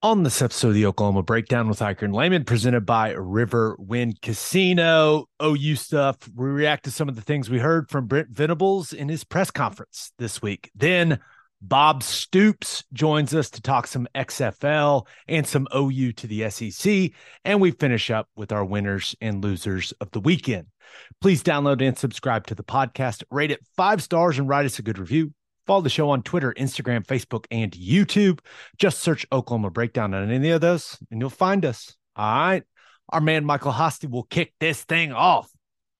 On this episode of the Oklahoma Breakdown with Ikard and Lehman, presented by River Wind Casino, OU stuff. We react to some of the things we heard from Brent Venables in his press conference this week. Then Bob Stoops joins us to talk some XFL and some OU to the SEC. And we finish up with our winners and losers of the weekend. Please download and subscribe to the podcast, rate it five stars, and write us a good review. Follow the show on Twitter, Instagram, Facebook, and YouTube. Just search Oklahoma Breakdown on any of those, and you'll find us. All right. Our man Michael Hosty will kick this thing off.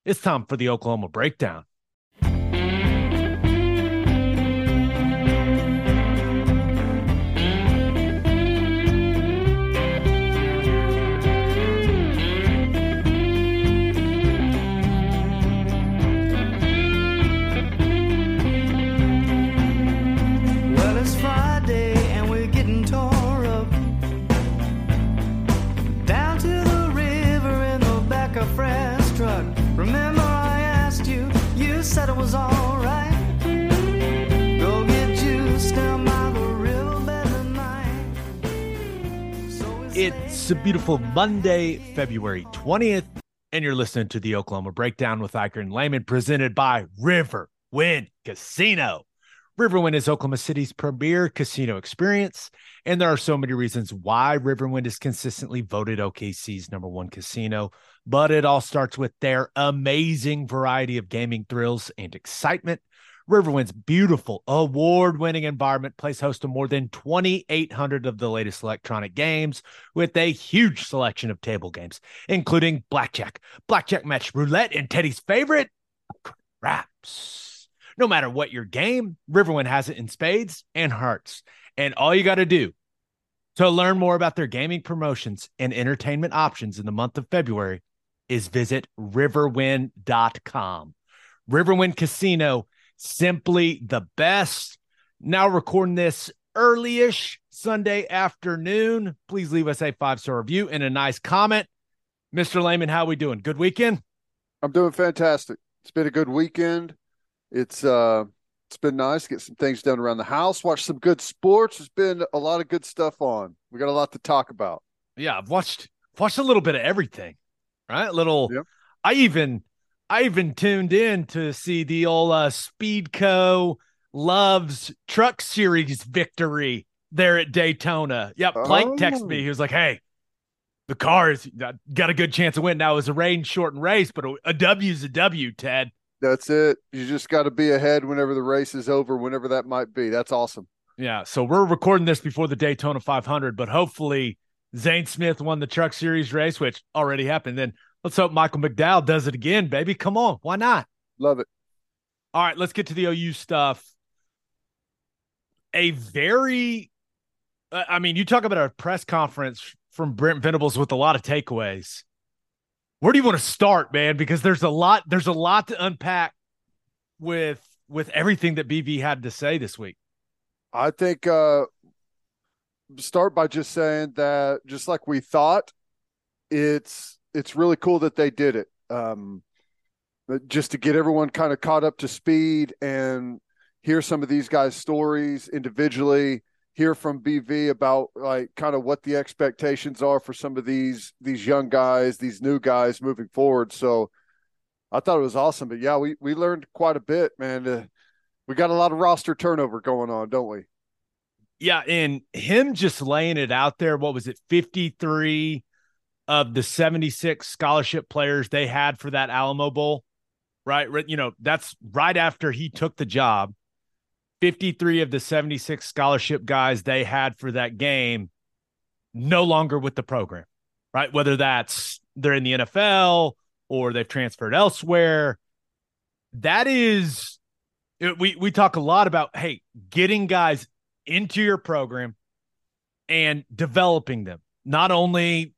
It's time for the Oklahoma Breakdown. It's a beautiful Monday, February 20th, and you're listening to the Oklahoma Breakdown with Ikard and Lehman, presented by Riverwind Casino. Riverwind is Oklahoma City's premier casino experience, and there are so many reasons why Riverwind is consistently voted OKC's number one casino. But it all starts with their amazing variety of gaming thrills and excitement. Riverwind's beautiful, award winning environment plays host to more than 2,800 of the latest electronic games with a huge selection of table games, including blackjack, blackjack match roulette, and Teddy's favorite, craps. No matter what your game, Riverwind has it in spades and hearts. And all you got to do to learn more about their gaming promotions and entertainment options in the month of February is visit riverwind.com. Riverwind Casino, simply the best. Now recording this early-ish Sunday afternoon. Please leave us a five-star review and a nice comment. Mr. Lehman, how we doing? Good weekend? I'm doing fantastic. It's been a good weekend. It's uh it's been nice get some things done around the house, watch some good sports. There's been a lot of good stuff on. We got a lot to talk about. Yeah, I've watched watched a little bit of everything. Right? Little Yep. I even I even tuned in to see the old uh, Speedco Loves Truck Series victory there at Daytona. Yep, Plank texted me. Oh. He was like, "Hey, the cars got a good chance of win. Now it was a rain shortened race, but a, a W's a W, Ted." That's it. You just got to be ahead whenever the race is over, whenever that might be. That's awesome. Yeah, so we're recording this before the Daytona 500, but hopefully Zane Smith won the Truck Series race, which already happened. Then let's hope Michael McDowell does it again, baby. Come on, why not? Love it. All right, let's get to the OU stuff. A very, uh, I mean, you talk about a press conference from Brent Venables with a lot of takeaways. Where do you want to start, man? Because there's a lot, there's a lot to unpack with with everything that BV had to say this week. I think uh start by just saying that just like we thought, it's it's really cool that they did it. Um just to get everyone kind of caught up to speed and hear some of these guys' stories individually, hear from BV about like kind of what the expectations are for some of these these young guys, these new guys moving forward. So I thought it was awesome. But yeah, we we learned quite a bit, man. Uh, we got a lot of roster turnover going on, don't we? Yeah, and him just laying it out there. What was it? 53 of the 76 scholarship players they had for that Alamo Bowl, right? You know, that's right after he took the job. 53 of the 76 scholarship guys they had for that game no longer with the program, right? Whether that's they're in the NFL or they've transferred elsewhere. That is, we we talk a lot about hey, getting guys into your program, and developing them, not only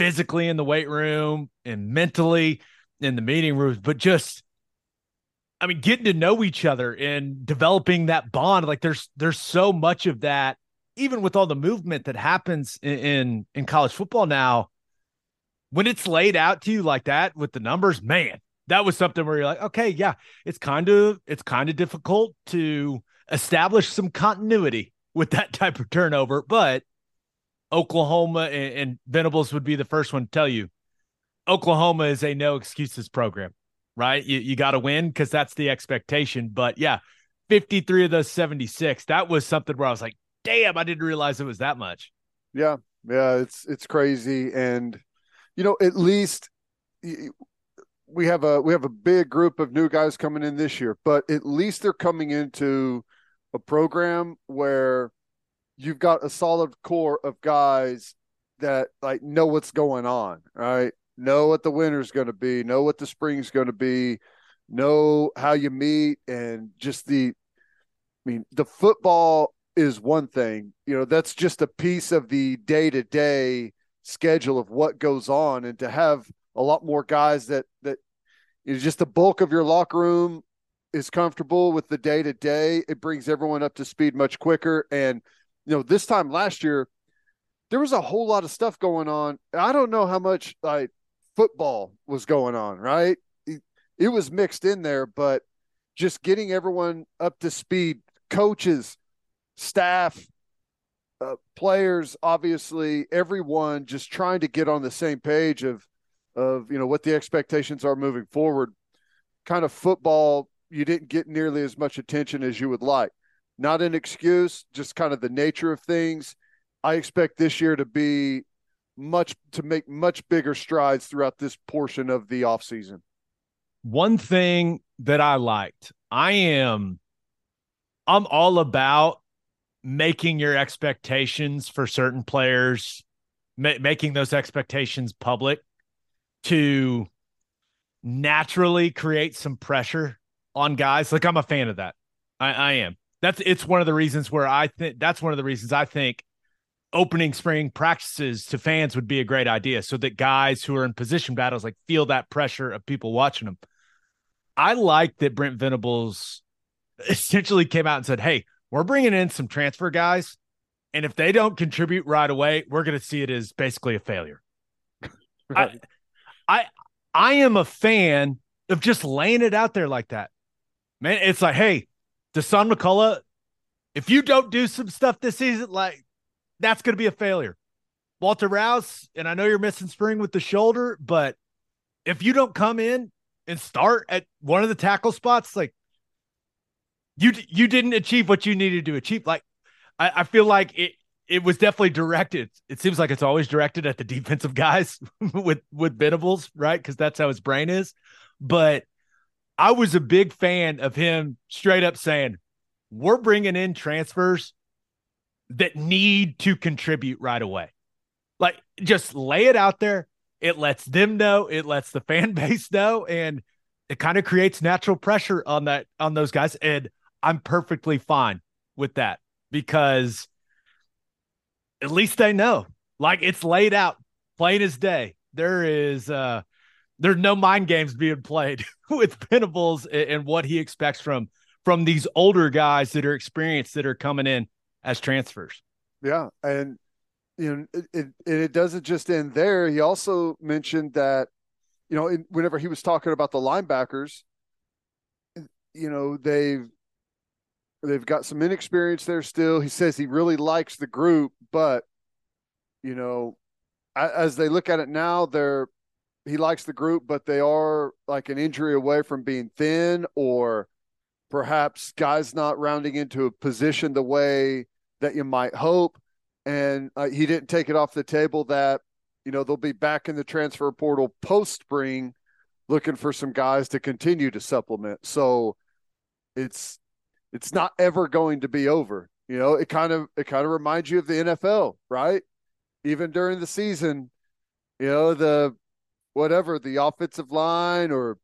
physically in the weight room and mentally in the meeting rooms, but just I mean, getting to know each other and developing that bond. Like there's there's so much of that, even with all the movement that happens in in, in college football now. When it's laid out to you like that with the numbers, man, that was something where you're like, okay, yeah, it's kind of it's kind of difficult to establish some continuity with that type of turnover, but Oklahoma and, and Venables would be the first one to tell you Oklahoma is a no excuses program, right? You, you got to win because that's the expectation. But yeah, 53 of those 76, that was something where I was like, damn, I didn't realize it was that much. Yeah. Yeah. It's, it's crazy. And, you know, at least we have a, we have a big group of new guys coming in this year, but at least they're coming into a program where you've got a solid core of guys that like know what's going on, right? Know what the winter's going to be, know what the spring's going to be, know how you meet, and just the, I mean, the football is one thing, you know, that's just a piece of the day to day schedule of what goes on, and to have a lot more guys that that is just the bulk of your locker room is comfortable with the day to day. It brings everyone up to speed much quicker, and you know, this time last year, there was a whole lot of stuff going on. I don't know how much like football was going on, right? It, it was mixed in there, but just getting everyone up to speed, coaches, staff, uh, players, obviously, everyone just trying to get on the same page of of you know what the expectations are moving forward. Kind of football, you didn't get nearly as much attention as you would like. Not an excuse, just kind of the nature of things. I expect this year to be much to make much bigger strides throughout this portion of the offseason. One thing that I liked, I am I'm all about making your expectations for certain players, ma- making those expectations public to naturally create some pressure on guys. Like I'm a fan of that. I, I am that's it's one of the reasons where I think that's one of the reasons I think opening spring practices to fans would be a great idea so that guys who are in position battles like feel that pressure of people watching them. I like that Brent Venables essentially came out and said, "Hey, we're bringing in some transfer guys, and if they don't contribute right away, we're going to see it as basically a failure." right. I, I I am a fan of just laying it out there like that. Man, it's like, "Hey, Dasan McCullough, if you don't do some stuff this season, like that's going to be a failure. Walter Rouse, and I know you're missing spring with the shoulder, but if you don't come in and start at one of the tackle spots, like you you didn't achieve what you needed to achieve. Like I, I feel like it it was definitely directed. It seems like it's always directed at the defensive guys with with Venables, right? Because that's how his brain is. But I was a big fan of him straight up saying, we're bringing in transfers that need to contribute right away. Like just lay it out there. It lets them know, it lets the fan base know, and it kind of creates natural pressure on that on those guys. And I'm perfectly fine with that because at least they know. Like it's laid out plain as day. There is uh there's no mind games being played with Venables and what he expects from from these older guys that are experienced that are coming in as transfers. Yeah, and you know it, it, it doesn't just end there. He also mentioned that you know whenever he was talking about the linebackers, you know they've they've got some inexperience there still. He says he really likes the group, but you know as they look at it now, they're he likes the group, but they are like an injury away from being thin, or perhaps guys not rounding into a position the way that you might hope. And uh, he didn't take it off the table that you know they'll be back in the transfer portal post spring, looking for some guys to continue to supplement. So it's it's not ever going to be over. You know, it kind of it kind of reminds you of the NFL, right? Even during the season, you know the whatever the offensive line or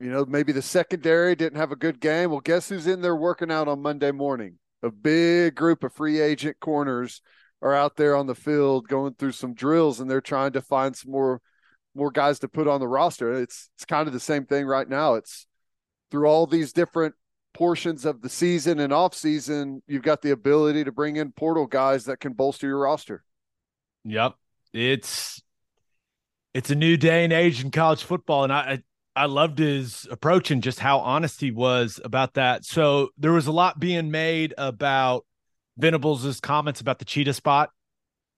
you know maybe the secondary didn't have a good game well guess who's in there working out on monday morning a big group of free agent corners are out there on the field going through some drills and they're trying to find some more more guys to put on the roster. It's it's kind of the same thing right now. It's through all these different portions of the season and off season, you've got the ability to bring in portal guys that can bolster your roster. Yep. It's it's a new day and age in college football. And I I loved his approach and just how honest he was about that. So there was a lot being made about Venables' comments about the cheetah spot.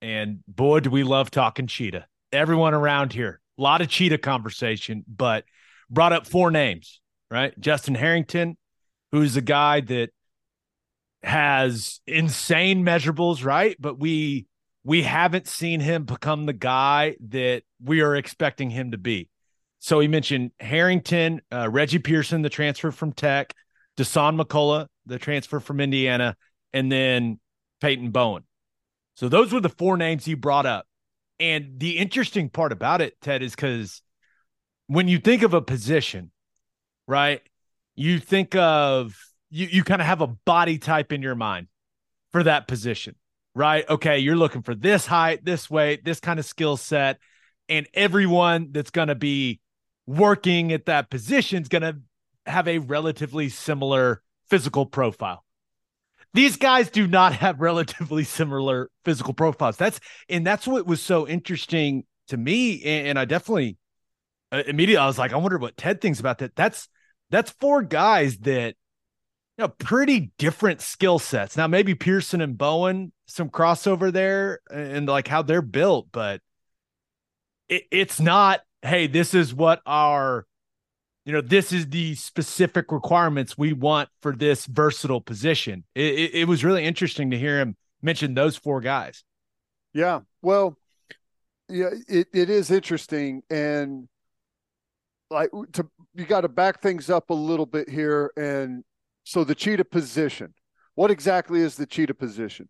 And boy, do we love talking cheetah. Everyone around here, a lot of cheetah conversation, but brought up four names, right? Justin Harrington, who's a guy that has insane measurables, right? But we we haven't seen him become the guy that we are expecting him to be. So he mentioned Harrington, uh, Reggie Pearson, the transfer from Tech, Dasan McCullough, the transfer from Indiana, and then Peyton Bowen. So those were the four names he brought up. And the interesting part about it, Ted, is because when you think of a position, right, you think of you you kind of have a body type in your mind for that position, right? Okay, you're looking for this height, this weight, this kind of skill set, and everyone that's going to be working at that position is going to have a relatively similar physical profile. These guys do not have relatively similar physical profiles. That's and that's what was so interesting to me. And, and I definitely uh, immediately I was like, I wonder what Ted thinks about that. That's that's four guys that you know pretty different skill sets. Now maybe Pearson and Bowen, some crossover there, and like how they're built, but it, it's not hey, this is what our, you know, this is the specific requirements we want for this versatile position. It, it, it was really interesting to hear him mention those four guys. Yeah. Well, yeah, it, it is interesting. And like to, you got to back things up a little bit here. And so the cheetah position, what exactly is the cheetah position?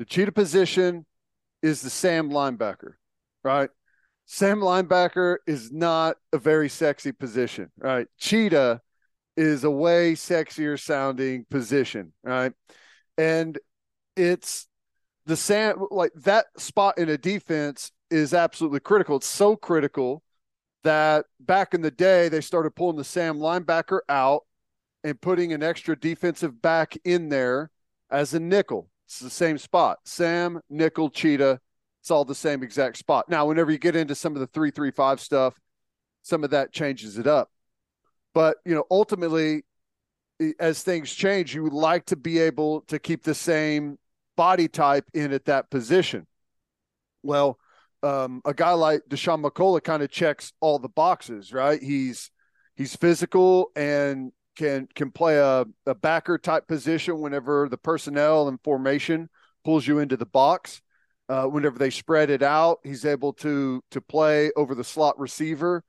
The cheetah position is the Sam linebacker, right? Sam linebacker is not a very sexy position, right? Cheetah is a way sexier sounding position, right? And it's the Sam, like that spot in a defense is absolutely critical. It's so critical that back in the day, they started pulling the Sam linebacker out and putting an extra defensive back in there as a nickel. It's the same spot. Sam, nickel, cheetah. It's all the same exact spot. Now, whenever you get into some of the three, three, five stuff, some of that changes it up. But you know, ultimately, as things change, you would like to be able to keep the same body type in at that position. Well, um, a guy like Dasan McCullough kind of checks all the boxes, right? He's he's physical and can can play a, a backer type position whenever the personnel and formation pulls you into the box. Uh, whenever they spread it out, he's able to to play over the slot receiver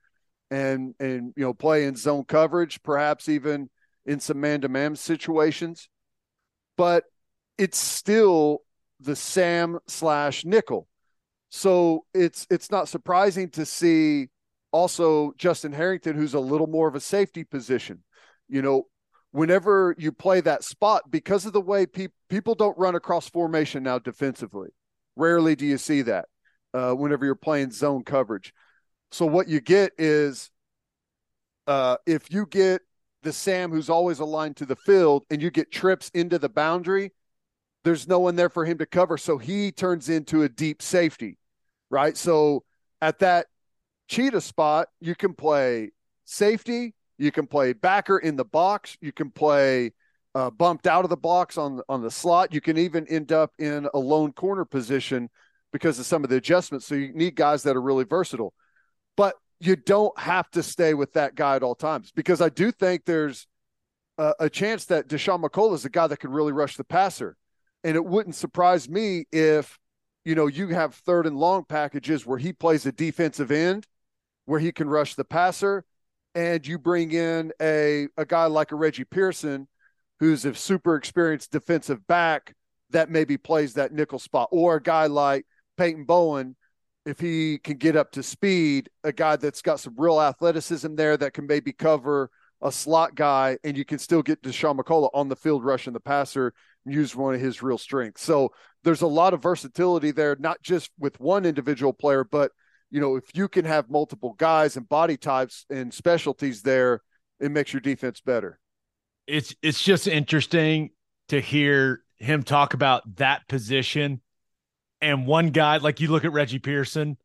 and and you know play in zone coverage, perhaps even in some man to man situations. But it's still the Sam slash nickel. So it's it's not surprising to see also Justin Harrington, who's a little more of a safety position you know, whenever you play that spot, because of the way pe- people don't run across formation now defensively, rarely do you see that uh, whenever you're playing zone coverage. So what you get is uh, if you get the Sam who's always aligned to the field and you get trips into the boundary, there's no one there for him to cover. So he turns into a deep safety, right? So at that cheetah spot, you can play safety, you can play backer in the box, you can play uh, bumped out of the box on on the slot. You can even end up in a lone corner position because of some of the adjustments. So you need guys that are really versatile, but you don't have to stay with that guy at all times because I do think there's a, a chance that Dasan McCullough is a guy that can really rush the passer, and it wouldn't surprise me if you know you have third and long packages where he plays a defensive end where he can rush the passer and you bring in a a guy like a Reggie Pearson who's a super experienced defensive back that maybe plays that nickel spot, or a guy like Peyton Bowen, if he can get up to speed, a guy that's got some real athleticism there that can maybe cover a slot guy, and you can still get Dasan McCullough on the field rushing the passer and use one of his real strengths. So there's a lot of versatility there, not just with one individual player, but you know, if you can have multiple guys and body types and specialties there, it makes your defense better. It's it's just interesting to hear him talk about that position and one guy like you look at Reggie Pearson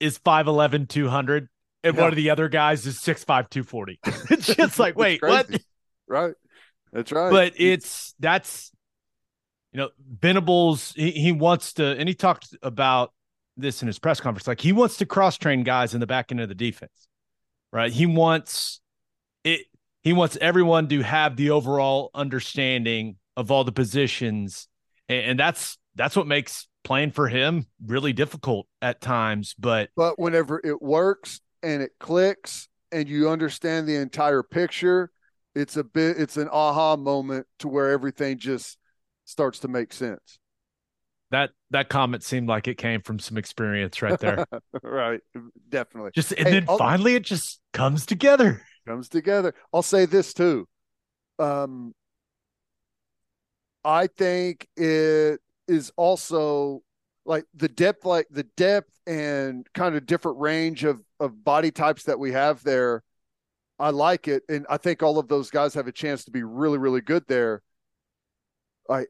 is 5'11 200 and yeah. one of the other guys is 6'5 240 it's just like wait what? right. That's right. But it's that's you know Venables he, he wants to and he talked about this in his press conference like he wants to cross train guys in the back end of the defense right? He wants it he wants everyone to have the overall understanding of all the positions. And, and that's that's what makes playing for him really difficult at times but but whenever it works and it clicks and you understand the entire picture it's a bit it's an aha moment to where everything just starts to make sense. That that comment seemed like it came from some experience right there right definitely just and hey, then I'll, finally it just comes together comes together. I'll say this too. Um, I think it is also like the depth, like the depth and kind of different range of of body types that we have there. I like it, and I think all of those guys have a chance to be really, really good there. I,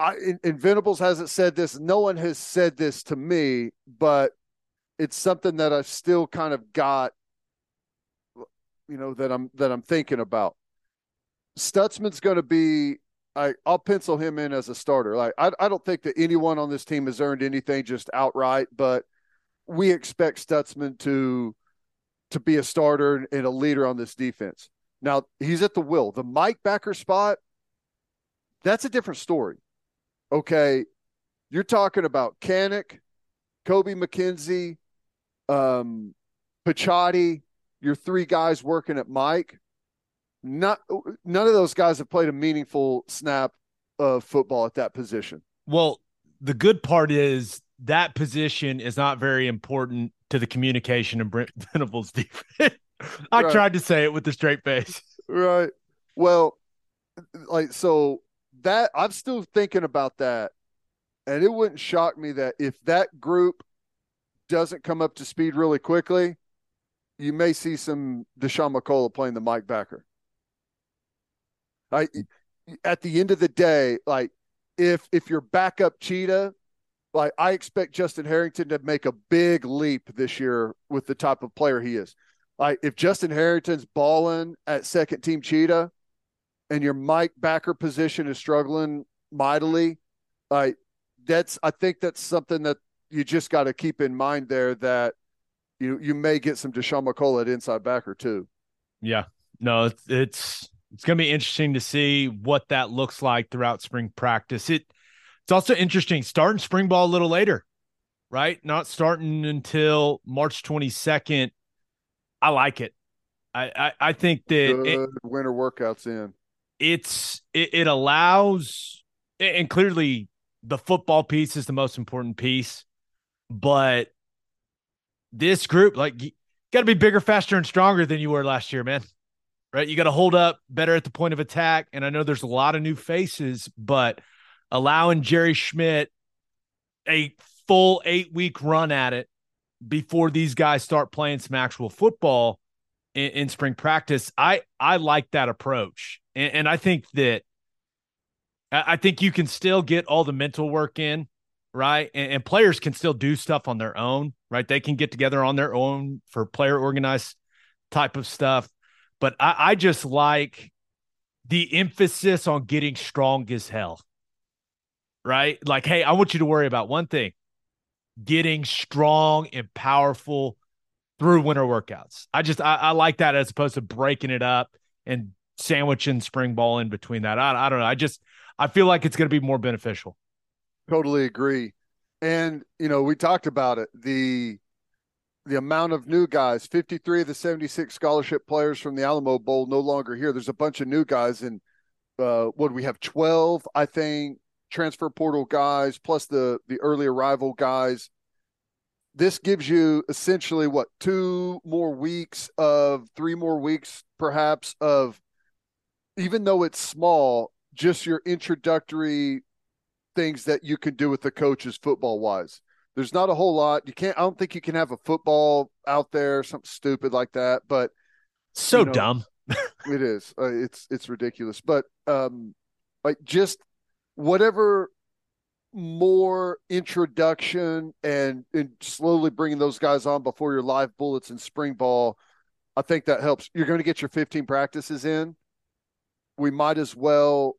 I, Inventables hasn't said this. No one has said this to me, but it's something that I've still kind of got you know that I'm that I'm thinking about. Stutsman's going to be. I I'll pencil him in as a starter. Like I I don't think that anyone on this team has earned anything just outright, but we expect Stutsman to to be a starter and a leader on this defense. Now he's at the will. The Mike Backer spot, that's a different story. Okay, you're talking about Kanak, Kobie McKinzie, um, Picciotti, your three guys working at Mike, not none of those guys have played a meaningful snap of football at that position. Well, the good part is that position is not very important to the communication of Brent Venables defense. I right. tried to say it with a straight face. Right. Well, like so that I'm still thinking about that. And it wouldn't shock me that if that group doesn't come up to speed really quickly, you may see some Dasan McCullough playing the Mike Backer. I, at the end of the day, like if if you're backup cheetah, like I expect Justin Harrington to make a big leap this year with the type of player he is. Like if Justin Harrington's balling at second team cheetah and your Mike Backer position is struggling mightily, like that's I think that's something that you just got to keep in mind there that you you may get some Dasan McCullough at inside backer too. Yeah, no, it's it's it's going to be interesting to see what that looks like throughout spring practice. It it's also interesting starting spring ball a little later, right? Not starting until March twenty second. I like it. I I, I think that it, winter workouts in. It's it, it allows and clearly the football piece is the most important piece, but this group, like, got to be bigger, faster, and stronger than you were last year, man. Right? You got to hold up better at the point of attack. And I know there's a lot of new faces, but allowing Jerry Schmidt a full eight week run at it before these guys start playing some actual football in, in spring practice, I I like that approach, and, and I think that I think you can still get all the mental work in, right? And, and, players can still do stuff on their own, right? They can get together on their own for player organized type of stuff. But I, I just like the emphasis on getting strong as hell, right? Like, hey, I want you to worry about one thing getting strong and powerful through winter workouts. I just, I, I like that as opposed to breaking it up and sandwiching spring ball in between that. I, I don't know. I just, I feel like it's going to be more beneficial. Totally agree. And, you know, we talked about it. The, the amount of new guys 53 of the 76 scholarship players from the alamo bowl no longer here there's a bunch of new guys and uh, what we have 12 i think transfer portal guys plus the the early arrival guys this gives you essentially what two more weeks of three more weeks perhaps of even though it's small just your introductory things that you can do with the coaches football wise there's not a whole lot. You can't. I don't think you can have a football out there, something stupid like that. But so you know, dumb. it is. Uh, it's it's ridiculous. But um, like just whatever more introduction and and slowly bringing those guys on before your live bullets and spring ball. I think that helps. You're going to get your 15 practices in. We might as well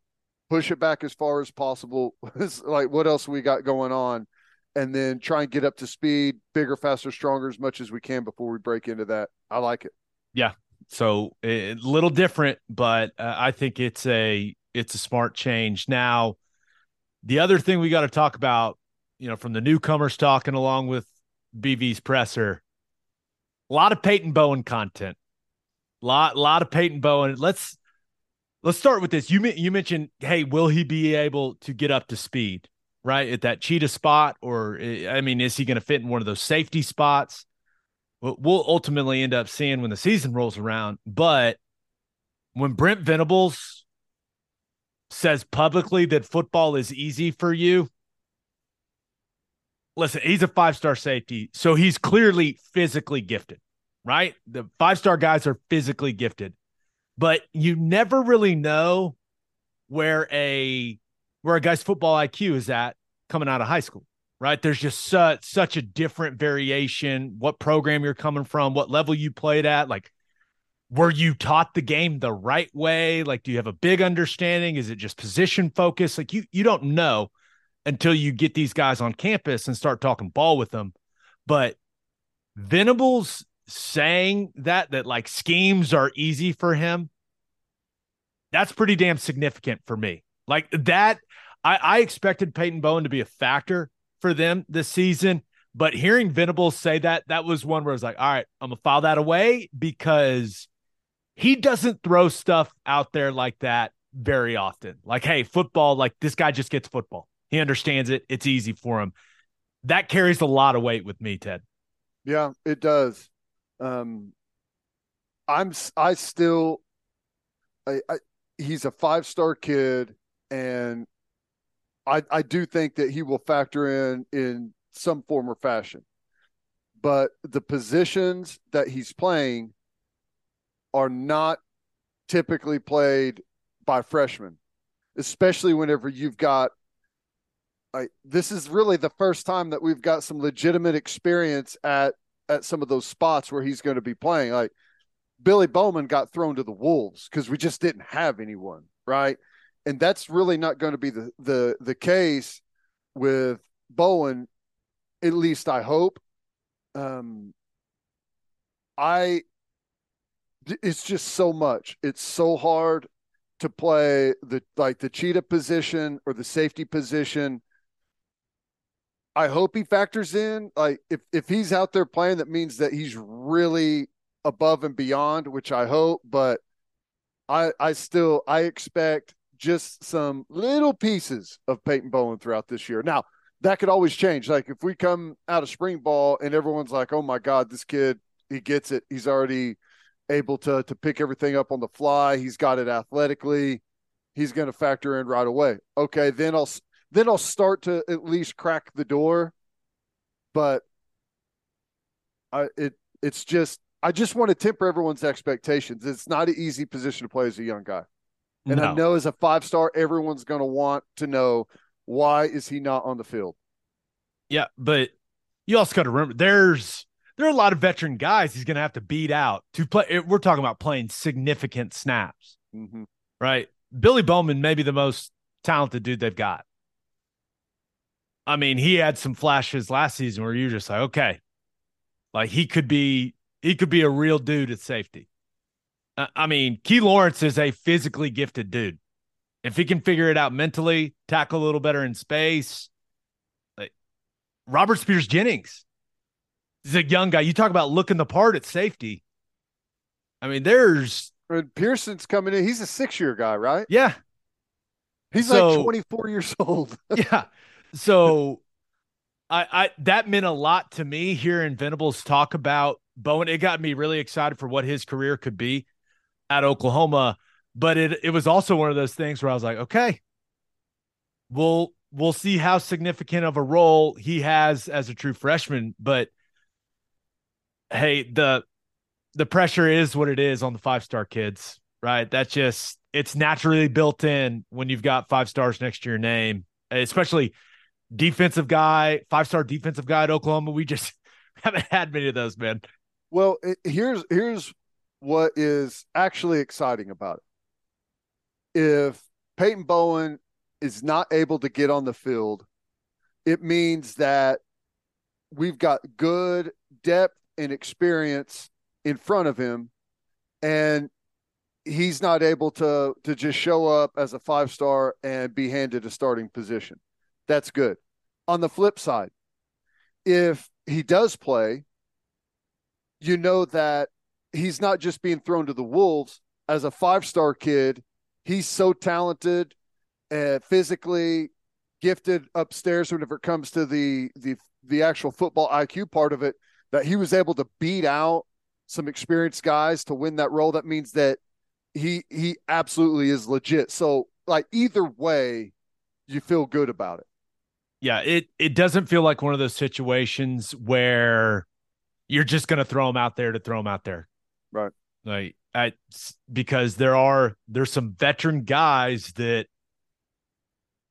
push it back as far as possible. like what else we got going on? and then try and get up to speed, bigger, faster, stronger as much as we can before we break into that. I like it. Yeah. So a little different, but uh, I think it's a it's a smart change. Now, the other thing we got to talk about, you know, from the newcomers talking along with BV's presser, a lot of Peyton Bowen content, lot a lot of Peyton Bowen. Let's let's start with this. You you mentioned, hey, will he be able to get up to speed? right at that cheetah spot or eh, i mean is he going to fit in one of those safety spots we'll ultimately end up seeing when the season rolls around but when brent venables says publicly that football is easy for you listen he's a five star safety so he's clearly physically gifted right the five star guys are physically gifted but you never really know where a where a guy's football IQ is at coming out of high school, right? There's just such such a different variation. What program you're coming from, what level you played at, like were you taught the game the right way? Like, do you have a big understanding? Is it just position focus? Like you you don't know until you get these guys on campus and start talking ball with them. But Venables saying that that like schemes are easy for him, that's pretty damn significant for me. Like that, I, I expected Peyton Bowen to be a factor for them this season, but hearing Venables say that, that was one where I was like, all right, I'm gonna file that away because he doesn't throw stuff out there like that very often. Like, hey, football, like this guy just gets football. He understands it. It's easy for him. That carries a lot of weight with me, Ted. Yeah, it does. Um, I'm I still I, I he's a five star kid and I I do think that he will factor in in some form or fashion. But the positions that he's playing are not typically played by freshmen, especially whenever you've got I, this is really the first time that we've got some legitimate experience at at some of those spots where he's going to be playing. Like Billy Bowman got thrown to the wolves because we just didn't have anyone, right? and that's really not going to be the the the case with Bowen. At least I hope. Um, I it's just so much. It's so hard to play the like the cheetah position or the safety position. I hope he factors in. Like if if he's out there playing, that means that he's really above and beyond, which I hope. But I I still I expect just some little pieces of Peyton Bowen throughout this year. Now, that could always change. Like if we come out of spring ball and everyone's like, "Oh my God, this kid, he gets it. He's already able to to pick everything up on the fly. He's got it athletically. He's going to factor in right away." Okay, then I'll then I'll start to at least crack the door. But I it it's just I just want to temper everyone's expectations. It's not an easy position to play as a young guy. And I know as a five star, everyone's going to want to know why is he not on the field? Yeah, but you also got to remember there's there are a lot of veteran guys he's going to have to beat out to play. We're talking about playing significant snaps, Mhm. right? Billy Bowman may be the most talented dude they've got. I mean, he had some flashes last season where you're just like, okay, like he could be he could be a real dude at safety. Uh, I mean, Key Lawrence is a physically gifted dude. If he can figure it out mentally, tackle a little better in space, like Robert Spears Jennings, is a young guy. You talk about looking the part at safety. I mean, there's And Pearson's coming in. He's a six year guy, right? yeah, He's So- like 24 years old. yeah. So I I that meant a lot to me hearing Venables talk about Bowen. It got me really excited for what his career could be at Oklahoma. But it it was also one of those things where I was like, okay, we'll we'll see how significant of a role he has as a true freshman. But hey, the the pressure is what it is on the five star kids, right? That's just it's naturally built in when you've got five stars next to your name, especially defensive guy, five star defensive guy at Oklahoma. We just haven't had many of those, man. Well, it, here's here's what is actually exciting about it. If Peyton Bowen is not able to get on the field, it means that we've got good depth and experience in front of him, and he's not able to to just show up as a five star and be handed a starting position. That's good. On the flip side, if he does play, you know that he's not just being thrown to the wolves as a five star kid. He's so talented, uh, physically gifted upstairs whenever it comes to the the the actual football IQ part of it that he was able to beat out some experienced guys to win that role. That means that he he absolutely is legit. So like either way, you feel good about it. Yeah, it it doesn't feel like one of those situations where you're just going to throw him out there to throw him out there. Right. Like I because there are there's some veteran guys that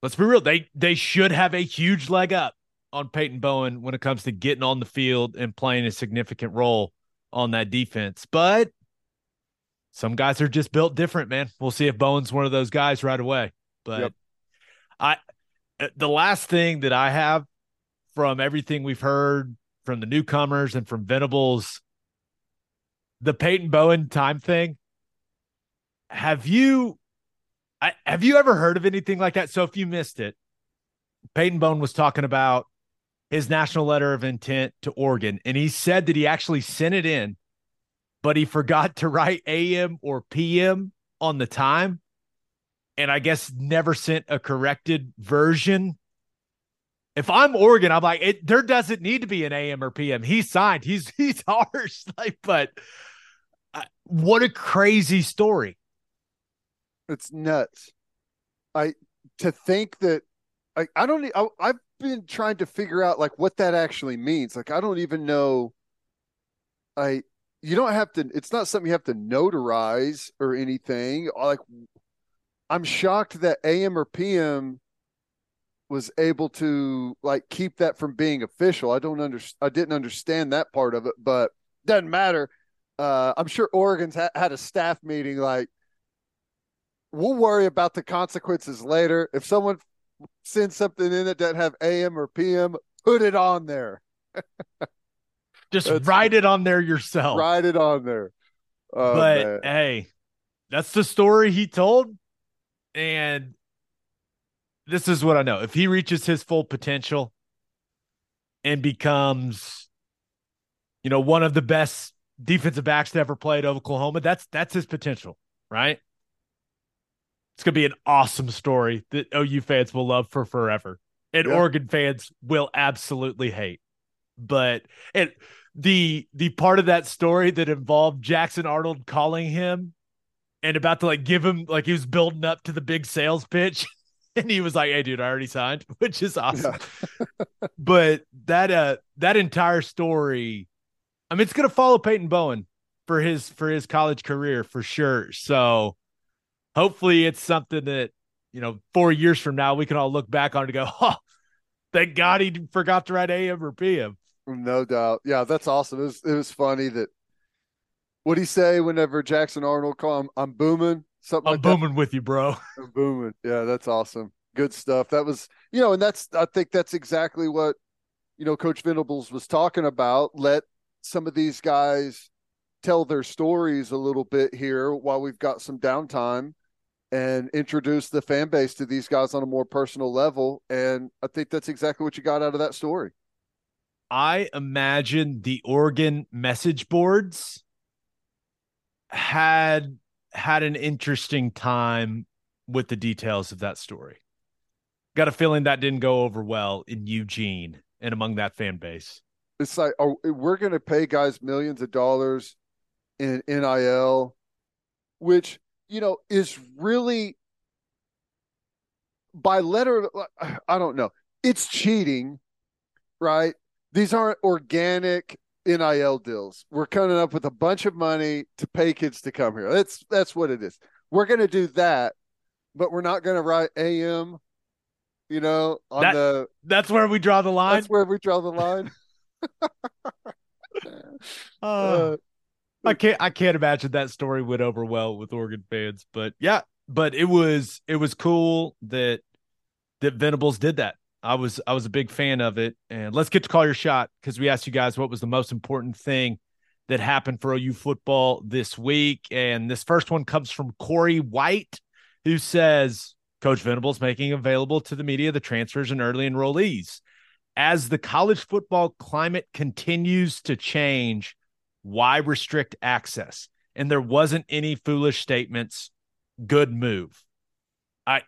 let's be real, they they should have a huge leg up on Peyton Bowen when it comes to getting on the field and playing a significant role on that defense. But some guys are just built different, man. We'll see if Bowen's one of those guys right away. But Yep. I Uh, the last thing that I have from everything we've heard from the newcomers and from Venables, the Peyton Bowen time thing. Have you I, have you ever heard of anything like that? So if you missed it, Peyton Bowen was talking about his national letter of intent to Oregon, and he said that he actually sent it in, but he forgot to write AM or PM on the time, and I guess never sent a corrected version. If I'm Oregon, I'm like, it, there doesn't need to be an AM or PM. He signed. He's he's ours. Like, but uh, what a crazy story. It's nuts. I to think that I I don't I've been trying to figure out like what that actually means. Like I don't even know. I you don't have to. It's not something you have to notarize or anything. Like I'm shocked that AM or PM was able to like keep that from being official. I don't under I didn't understand that part of it, but doesn't matter. Uh, I'm sure Oregon's ha- had a staff meeting like we'll worry about the consequences later. If someone sends something in that doesn't have AM or PM, put it on there. Just That's- write it on there yourself. Write it on there. Oh, but man. hey, that's the story he told. And this is what I know. If he reaches his full potential and becomes, you know, one of the best defensive backs to ever play at Oklahoma, that's that's his potential, right? It's gonna be an awesome story that OU fans will love for forever. And Yeah. Oregon fans will absolutely hate. But and the the part of that story that involved Jackson Arnold calling him and about to like give him like he was building up to the big sales pitch and he was like hey dude I already signed which is awesome but that uh that entire story I mean it's going to follow Peyton Bowen for his for his college career for sure so hopefully it's something that you know four years from now we can all look back on and go, oh, thank God he forgot to write AM or PM. No doubt. Yeah, that's awesome. It was it was funny that what do he say whenever Jackson Arnold call him? I'm booming. Something I'm like booming with you, bro. I'm booming. Yeah, that's awesome. Good stuff. That was you know, and that's I think that's exactly what you know Coach Venables was talking about. Let some of these guys tell their stories a little bit here while we've got some downtime and introduce the fan base to these guys on a more personal level. And I think that's exactly what you got out of that story. I imagine the Oregon message boards had had an interesting time with the details of that story. Got a feeling that didn't go over well in Eugene and among that fan base. It's like oh, we're going to pay guys millions of dollars in NIL, which you know is really by letter. I don't know. It's cheating, right? These aren't organic NIL deals. We're coming up with a bunch of money to pay kids to come here. That's that's what it is. We're going to do that, but we're not going to write AM. You know, on That- the That's where we draw the line. that's where we draw the line. Uh, Uh, I can't I can't imagine that story went over well with Oregon fans, but yeah, but it was it was cool that that Venables did that. I was I was a big fan of it. And let's get to call your shot because we asked you guys what was the most important thing that happened for OU football this week. And this first one comes from Corey White, who says Coach Venables making available to the media the transfers and early enrollees. As the college football climate continues to change, why restrict access? And there wasn't any foolish statements. Good move. I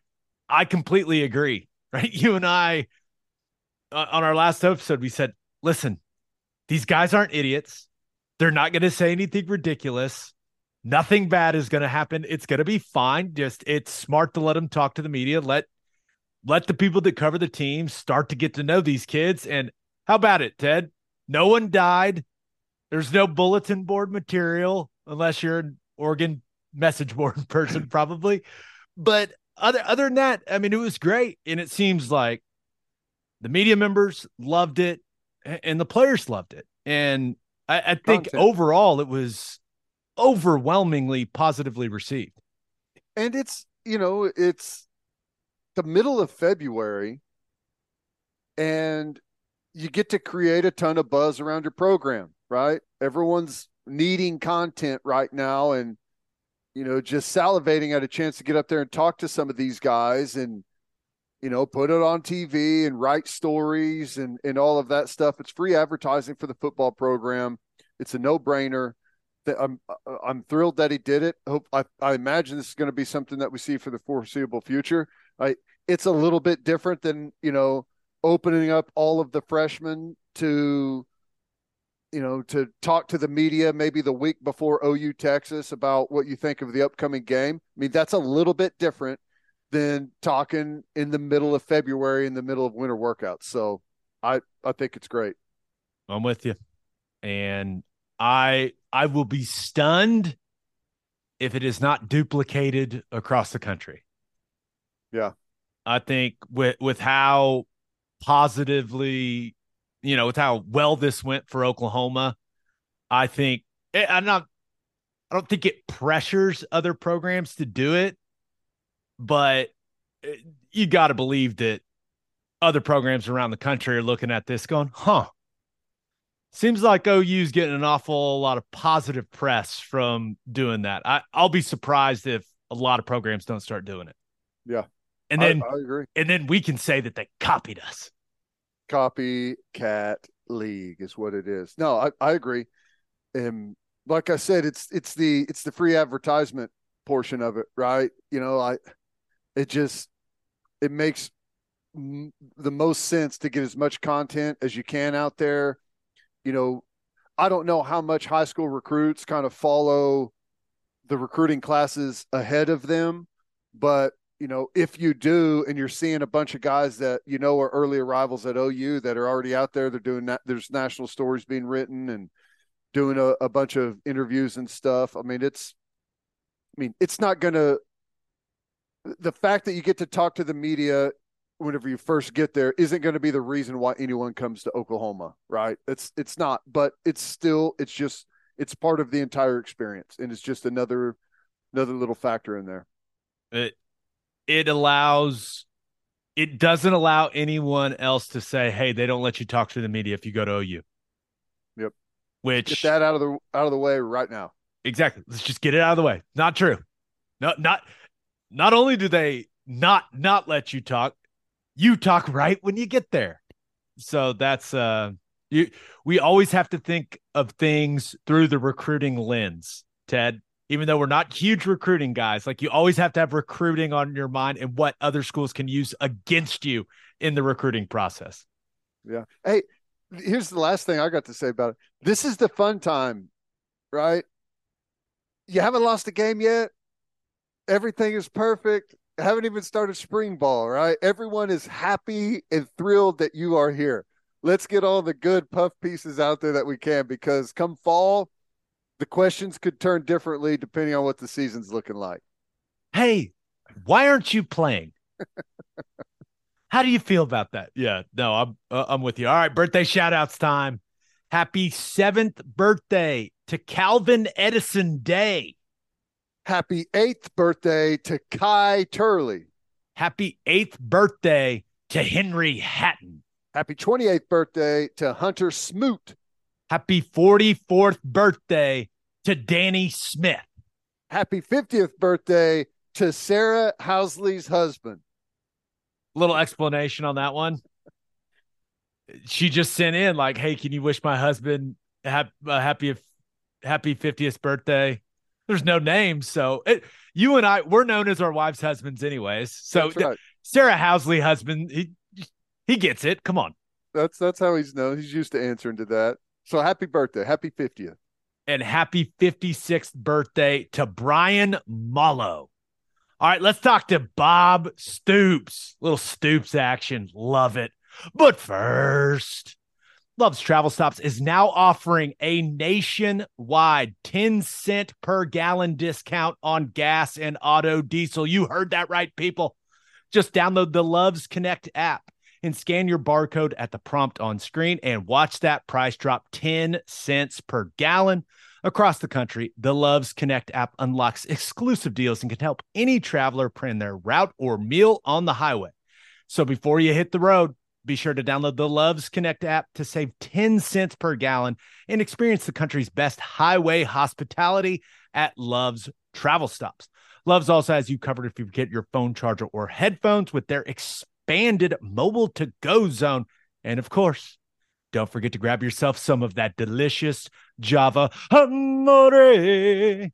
I completely agree. Right? You and I uh, on our last episode we said, "Listen, these guys aren't idiots. They're not going to say anything ridiculous. Nothing bad is going to happen. It's going to be fine. Just it's smart to let them talk to the media. Let let the people that cover the team start to get to know these kids and how about it, Ted? No one died. There's no bulletin board material unless you're an Oregon message board person, probably. But other other than that, I mean, it was great, and it seems like the media members loved it, and the players loved it, and I, I think Content. overall it was overwhelmingly positively received. and it's you know it's the middle of february and you get to create a ton of buzz around your program right everyone's needing content right now and you know just salivating at a chance to get up there and talk to some of these guys and you know put it on tv and write stories and and all of that stuff it's free advertising for the football program it's a no-brainer that I'm uh, I'm thrilled that he did it. Hope I, I imagine this is going to be something that we see for the foreseeable future. I it's a little bit different than you know opening up all of the freshmen to you know to talk to the media maybe the week before OU Texas about what you think of the upcoming game. I mean that's a little bit different than talking in the middle of February in the middle of winter workouts. So I I think it's great. I'm with you. And I I will be stunned if it is not duplicated across the country. Yeah. I think with with how positively, you know, with how well this went for Oklahoma, I think eh, I'm not I don't think it pressures other programs to do it, but eh, you got to believe that other programs around the country are looking at this going, "Huh, Seems like OU's getting an awful lot of positive press from doing that. I, I'll be surprised if a lot of programs don't start doing it. Yeah. And then I, I agree. and then we can say that they copied us. Copycat league is what it is. No, I, I agree. And like I said, it's it's the it's the free advertisement portion of it, right? You know, I it just it makes m- the most sense to get as much content as you can out there. You know, I don't know how much high school recruits kind of follow the recruiting classes ahead of them, but you know, if you do, and you're seeing a bunch of guys that you know are early arrivals at OU that are already out there, they're doing that. There's national stories being written and doing a, a bunch of interviews and stuff. I mean, it's, I mean, it's not going to the fact that you get to talk to the media whenever you first get there isn't going to be the reason why anyone comes to Oklahoma, right? It's it's not, but it's still it's just it's part of the entire experience and it's just another another little factor in there. It it allows it doesn't allow anyone else to say, "Hey, they don't let you talk to the media if you go to OU." Yep. Which get that out of the out of the way right now. Exactly. Let's just get it out of the way. Not true. No, not not only do they not not let you talk, you talk right when you get there. So that's uh you we always have to think of things through the recruiting lens, Ted. Even though we're not huge recruiting guys, like you always have to have recruiting on your mind and what other schools can use against you in the recruiting process. Yeah. Hey, here's the last thing I got to say about it. This is the fun time, right? You haven't lost a game yet. Everything is perfect. Haven't even started spring ball, right? Everyone is happy and thrilled that you are here. Let's get all the good puff pieces out there that we can because come fall, the questions could turn differently depending on what the season's looking like. Hey, why aren't you playing? How do you feel about that? Yeah, no, I'm uh, I'm with you. All right, birthday shout outs time. Happy seventh birthday to Calvin Edison Day. Happy eighth birthday to Kai Turley. Happy eighth birthday to Henry Hatton. Happy 28th birthday to Hunter Smoot. Happy 44th birthday to Danny Smith. Happy 50th birthday to Sarah Housley's husband. Little explanation on that one. She just sent in like, "Hey, can you wish my husband a happy happy 50th birthday?" There's no name, so it, you and I we're known as our wives' husbands, anyways. So right. Sarah Housley husband, he he gets it. Come on. That's that's how he's known. He's used to answering to that. So happy birthday, happy 50th, and happy 56th birthday to Brian Mullo. All right, let's talk to Bob Stoops. Little Stoops action. Love it. But first, Love's Travel Stops is now offering a nationwide 10 cent per gallon discount on gas and auto diesel. You heard that right, people. Just download the Loves Connect app and scan your barcode at the prompt on screen and watch that price drop 10 cents per gallon. Across the country, the Loves Connect app unlocks exclusive deals and can help any traveler plan their route or meal on the highway. So before you hit the road, be sure to download the Loves Connect app to save 10 cents per gallon and experience the country's best highway hospitality at Love's Travel Stops. Love's also has you covered if you get your phone charger or headphones with their expanded mobile to go zone. And of course, don't forget to grab yourself some of that delicious Java Amore.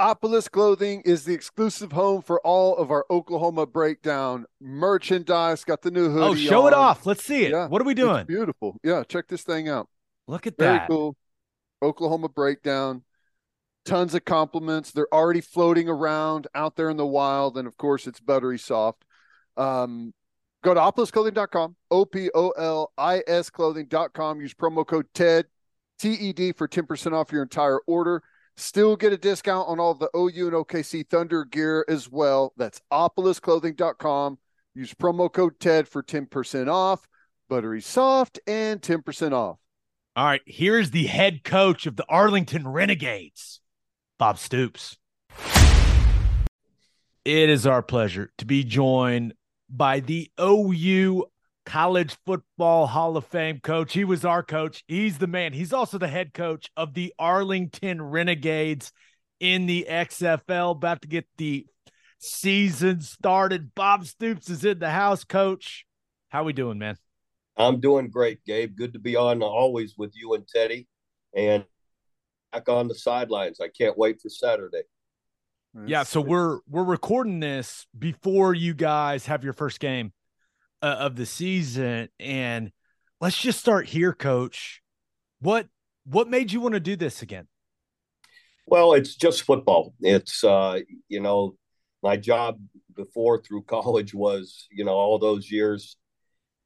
Opolis Clothing is the exclusive home for all of our Oklahoma breakdown merchandise. Got the new oh, hoodie. Oh, show on. it off. Let's see it. Yeah, what are we doing? beautiful. Yeah, check this thing out. Look at Very that. cool. Oklahoma breakdown. Tons of compliments. They're already floating around out there in the wild. And of course, it's buttery soft. Um, go to opolisclothing.com, O P O L I S clothing.com. Use promo code TED, T E D for 10% off your entire order. Still get a discount on all the OU and OKC Thunder gear as well. That's opolisclothing.com. Use promo code TED for 10% off, buttery soft, and 10% off. All right, here's the head coach of the Arlington Renegades, Bob Stoops. It is our pleasure to be joined by the OU College Football Hall of Fame coach. He was our coach. He's the man. He's also the head coach of the Arlington Renegades in the XFL. About to get the season started. Bob Stoops is in the house, coach. How we doing, man? I'm doing great, Gabe. Good to be on always with you and Teddy and back on the sidelines. I can't wait for Saturday. Yeah, so we're we're recording this before you guys have your first game uh, of the season, and let's just start here, Coach. What what made you want to do this again? Well, it's just football. It's uh, you know, my job before through college was you know all those years.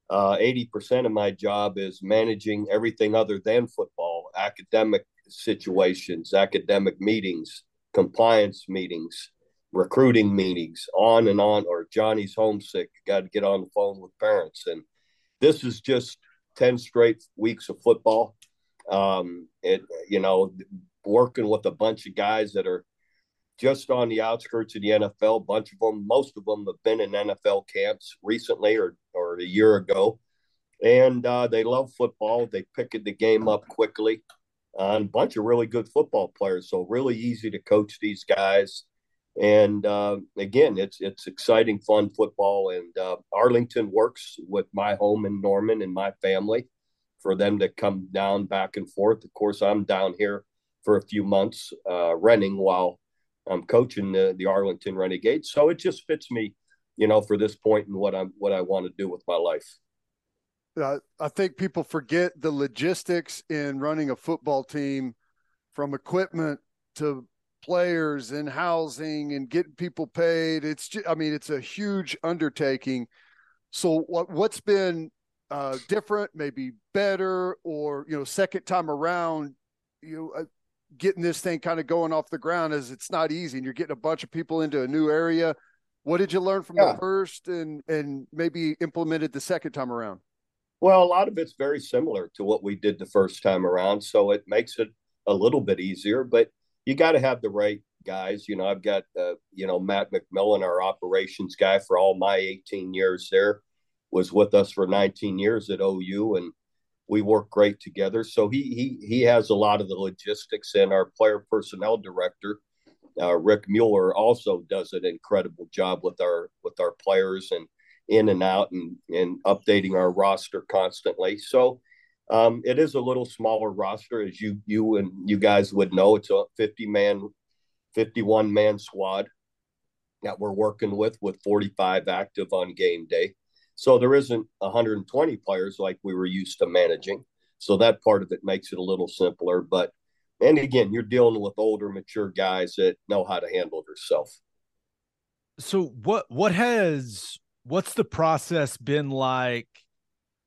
Uh, eighty percent of my job is managing everything other than football, academic situations, academic meetings, compliance meetings, recruiting meetings, on and on. Or Johnny's homesick, got to get on the phone with parents, and this is just ten straight weeks of football. Um, it you know working with a bunch of guys that are just on the outskirts of the NFL. A bunch of them, most of them have been in NFL camps recently or or a year ago, and uh, they love football. They pick the game up quickly. And a bunch of really good football players, so really easy to coach these guys. And uh, again, it's it's exciting, fun football. And uh, Arlington works with my home in Norman and my family for them to come down back and forth. Of course, I'm down here for a few months uh, while I'm coaching the, the Arlington Renegades. So it just fits me, you know, for this point and what I'm what I want to do with my life. Uh, I think people forget the logistics in running a football team, from equipment to players and housing and getting people paid. It's just, I mean, it's a huge undertaking. So what what's been uh, different, maybe better, or you know, second time around, you know, uh, getting this thing kind of going off the ground is it's not easy, and you're getting a bunch of people into a new area. What did you learn from yeah. the first, and and maybe implemented the second time around? Well, a lot of it's very similar to what we did the first time around, so it makes it a little bit easier. But you got to have the right guys. You know, I've got uh, you know Matt McMillan, our operations guy, for all my 18 years there, was with us for 19 years at OU, and we work great together. So he he he has a lot of the logistics, and our player personnel director. Uh, Rick Mueller also does an incredible job with our with our players and in and out and, and updating our roster constantly. So um, it is a little smaller roster, as you you and you guys would know. It's a 50 man, 51 man squad that we're working with, with 45 active on game day. So there isn't 120 players like we were used to managing. So that part of it makes it a little simpler. But and again, you're dealing with older, mature guys that know how to handle themselves. So what what has what's the process been like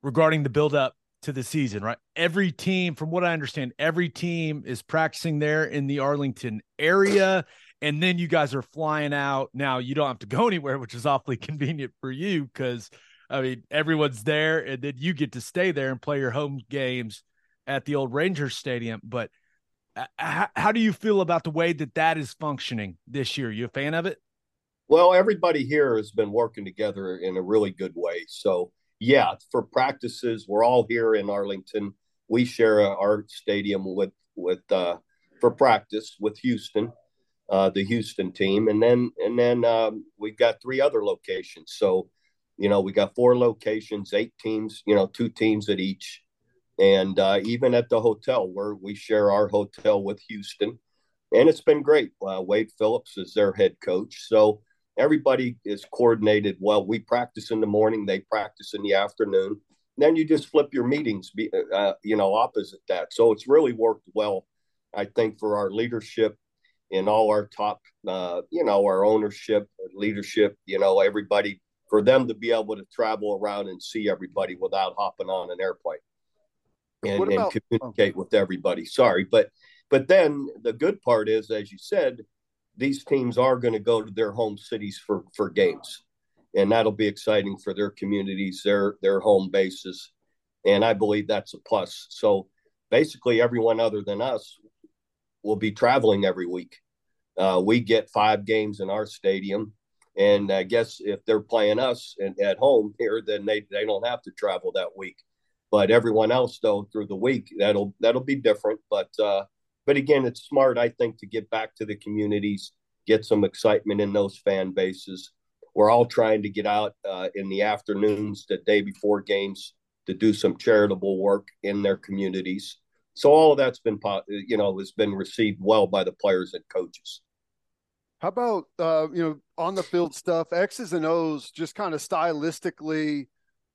regarding the buildup to the season, right? Every team, from what I understand, every team is practicing there in the Arlington area. And then you guys are flying out. Now you don't have to go anywhere, which is awfully convenient for you because I mean everyone's there, and then you get to stay there and play your home games at the old Rangers Stadium. But uh, how, how do you feel about the way that that is functioning this year? You a fan of it? Well, everybody here has been working together in a really good way. So, yeah, for practices, we're all here in Arlington. We share our stadium with with uh, for practice with Houston, uh, the Houston team, and then and then um, we've got three other locations. So, you know, we got four locations, eight teams. You know, two teams at each, and uh, even at the hotel where we share our hotel with Houston, and it's been great. Uh, Wade Phillips is their head coach, so everybody is coordinated well. We practice in the morning, they practice in the afternoon. Then you just flip your meetings, uh, you know, opposite that. So it's really worked well, I think, for our leadership and all our top, uh, you know, our ownership, leadership, you know, everybody for them to be able to travel around and see everybody without hopping on an airplane and, about, and communicate oh. with everybody. Sorry, but but then the good part is, as you said, these teams are going to go to their home cities for for games, and that'll be exciting for their communities, their their home bases, and I believe that's a plus. So basically, everyone other than us will be traveling every week. Uh, we get five games in our stadium, and I guess if they're playing us at home here, then they they don't have to travel that week. But everyone else, though, through the week, that'll that'll be different. But uh, but again, it's smart, I think, to get back to the communities, get some excitement in those fan bases. We're all trying to get out uh, in the afternoons, the day before games, to do some charitable work in their communities. So all of that's been, you know, has been received well by the players and coaches. How about uh, you know on the field stuff, X's and O's, just kind of stylistically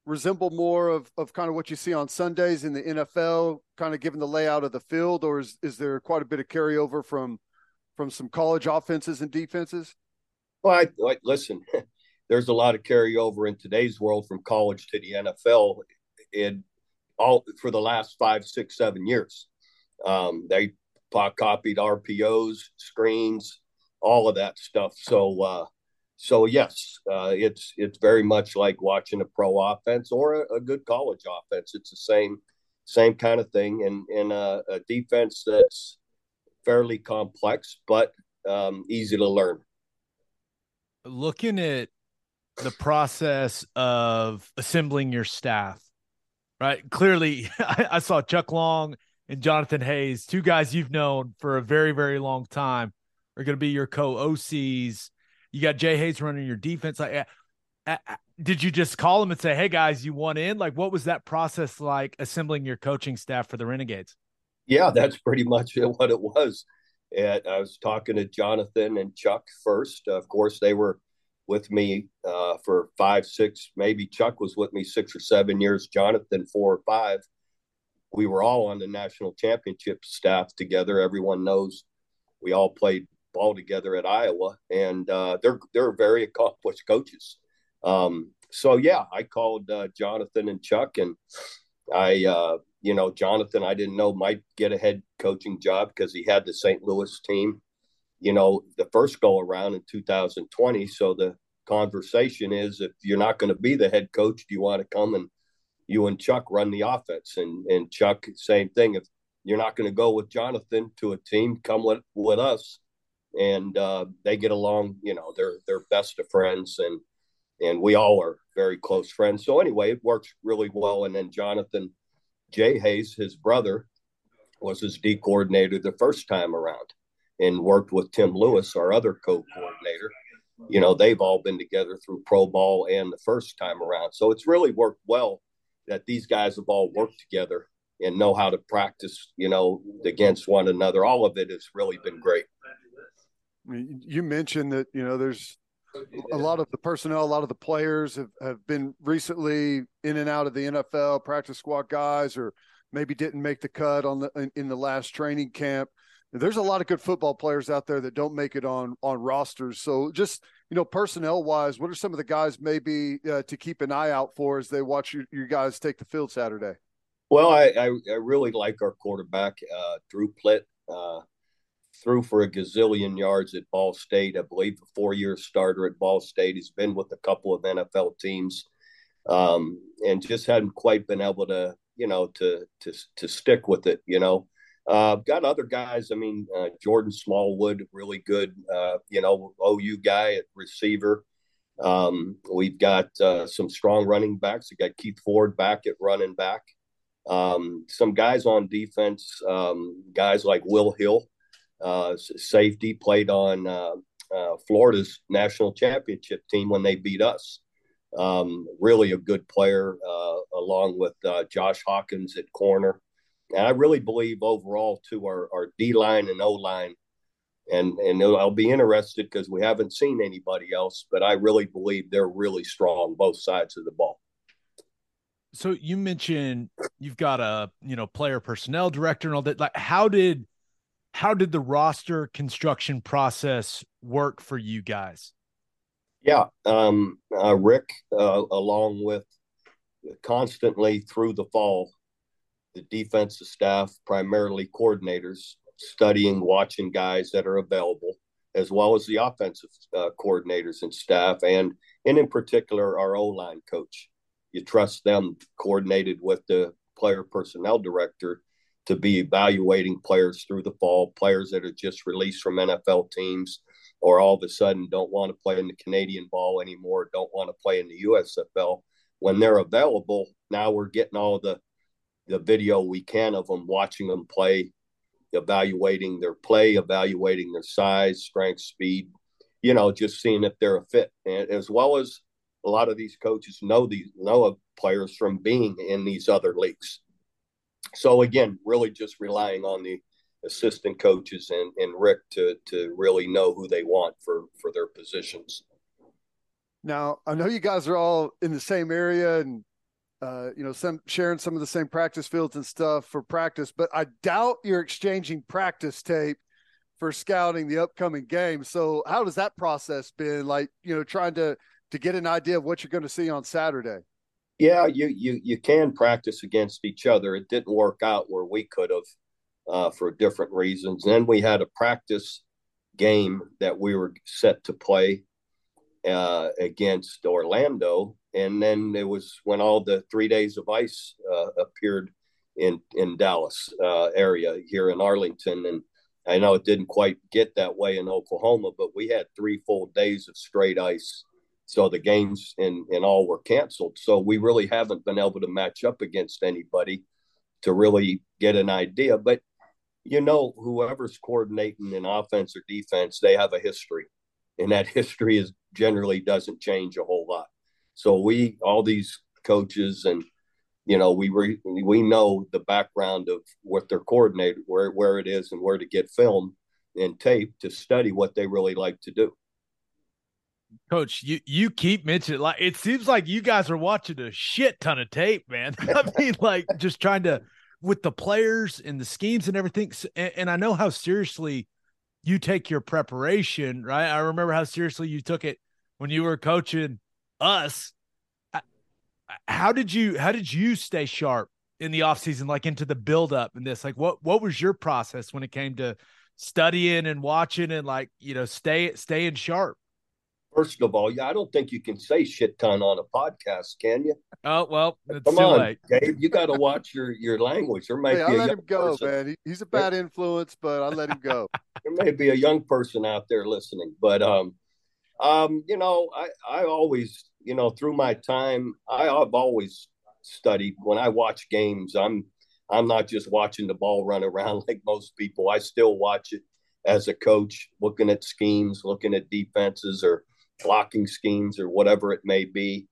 resemble more of, of kind of what you see on Sundays in the NFL, kind of given the layout of the field, or is, is there quite a bit of carryover from from some college offenses and defenses? Well, I, I listen. There's a lot of carryover in today's world from college to the NFL in all for the last five, six, seven years. Um, they copied RPOs, screens, all of that stuff. So, uh, so yes, uh, it's it's very much like watching a pro offense or a, a, good college offense. It's the same same kind of thing, and and a, a defense that's fairly complex but um, easy to learn. Looking at the process of assembling your staff, right? Clearly, I, I saw Chuck Long and Jonathan Hayes, two guys you've known for a very very long time, are going to be your co OCs you got Jay Hayes running your defense. Like, uh, uh, uh, did you just call him and say, "Hey guys, you want in?" Like, what was that process like assembling your coaching staff for the Renegades? Yeah, that's pretty much what it was. And I was talking to Jonathan and Chuck first. Of course, they were with me uh, for five, six, maybe Chuck was with me six or seven years. Jonathan four or five. We were all on the national championship staff together. Everyone knows we all played ball together at Iowa, and uh, they're they're very accomplished coaches. Um, so yeah, I called uh, Jonathan and Chuck, and I, uh, you know, Jonathan, I didn't know might get a head coaching job because he had the St. Louis team, you know, the first go around in 2020. So the conversation is, if you're not going to be the head coach, do you want to come and you and Chuck run the offense? And and Chuck, same thing. If you're not going to go with Jonathan to a team, come with with us and uh, they get along. You know, they're they're best of friends, and and we all are very close friends. So anyway, it works really well. And then Jonathan Jay Hayes, his brother, was his D coordinator the first time around, and worked with Tim Lewis, our other co-coordinator. You know, they've all been together through pro ball and the first time around. So it's really worked well that these guys have all worked together and know how to practice, you know, against one another. All of it has really been great you mentioned that you know there's a lot of the personnel, a lot of the players have, have been recently in and out of the NFL, practice squad guys, or maybe didn't make the cut on the in, in, the last training camp. There's a lot of good football players out there that don't make it on on rosters. So just you know, personnel wise, what are some of the guys maybe uh, to keep an eye out for as they watch you, you guys take the field Saturday? Well, I I, I really like our quarterback, uh, Drew Plitt. Uh, threw for a gazillion yards at Ball State. I believe a four-year starter at Ball State. He's been with a couple of NFL teams, um, and just hadn't quite been able to, you know, to to to stick with it. You know, uh, got other guys. I mean, uh, Jordan Smallwood, really good. Uh, you know, OU guy at receiver. Um, we've got uh, some strong running backs. We got Keith Ford back at running back. Um, some guys on defense, um, guys like Will Hill, uh, safety, played on uh, uh, Florida's national championship team when they beat us. Um, really a good player, uh, along with uh, Josh Hawkins at corner. And I really believe overall, to our, our D line and O line, and and I'll be interested because we haven't seen anybody else, but I really believe they're really strong both sides of the ball. So you mentioned you've got a you know player personnel director and all that. Like, how did how did the roster construction process work for you guys? Yeah, um, uh, Rick, uh, along with constantly through the fall, the defensive staff, primarily coordinators, studying, watching guys that are available, as well as the offensive uh, coordinators and staff, and and in particular our O line coach. You trust them, coordinated with the player personnel director to be evaluating players through the fall, players that are just released from NFL teams or all of a sudden don't want to play in the Canadian ball anymore, don't want to play in the USFL. When they're available, now we're getting all the the video we can of them, watching them play, evaluating their play, evaluating their size, strength, speed, you know, just seeing if they're a fit. And as well as a lot of these coaches know these know of players from being in these other leagues so again, really just relying on the assistant coaches and, and Rick to to really know who they want for for their positions. Now, I know you guys are all in the same area and uh, you know, some sharing some of the same practice fields and stuff for practice, but I doubt you're exchanging practice tape for scouting the upcoming game. So, how does that process been like? You know, trying to to get an idea of what you're going to see on Saturday. Yeah, you you you can practice against each other. It didn't work out where we could have uh, for different reasons. then we had a practice game that we were set to play uh, against Orlando, and then it was when all the three days of ice uh, appeared in in Dallas uh, area here in Arlington, and I know it didn't quite get that way in Oklahoma, but we had three full days of straight ice. So the games in, in all were canceled. So we really haven't been able to match up against anybody to really get an idea. But you know, whoever's coordinating in offense or defense, they have a history, and that history is generally doesn't change a whole lot. So we, all these coaches, and you know, we re, we know the background of what their coordinator, where where it is, and where to get film and tape to study what they really like to do. Coach, you you keep mentioning like it seems like you guys are watching a shit ton of tape, man. I mean, like just trying to with the players and the schemes and everything. And, and I know how seriously you take your preparation, right? I remember how seriously you took it when you were coaching us. How did you how did you stay sharp in the off season, like into the build up and this? Like what what was your process when it came to studying and watching and like, you know, stay staying sharp? First of all, yeah, I don't think you can say shit ton on a podcast, can you? Oh well, come on, late. Gabe. You got to watch your your language. There might hey, be I let him go, person. man. He, he's a bad influence, but I let him go. there may be a young person out there listening, but um, um, you know, I I always, you know, through my time, I, I've always studied. When I watch games, I'm I'm not just watching the ball run around like most people. I still watch it as a coach, looking at schemes, looking at defenses, or blocking schemes or whatever it may be.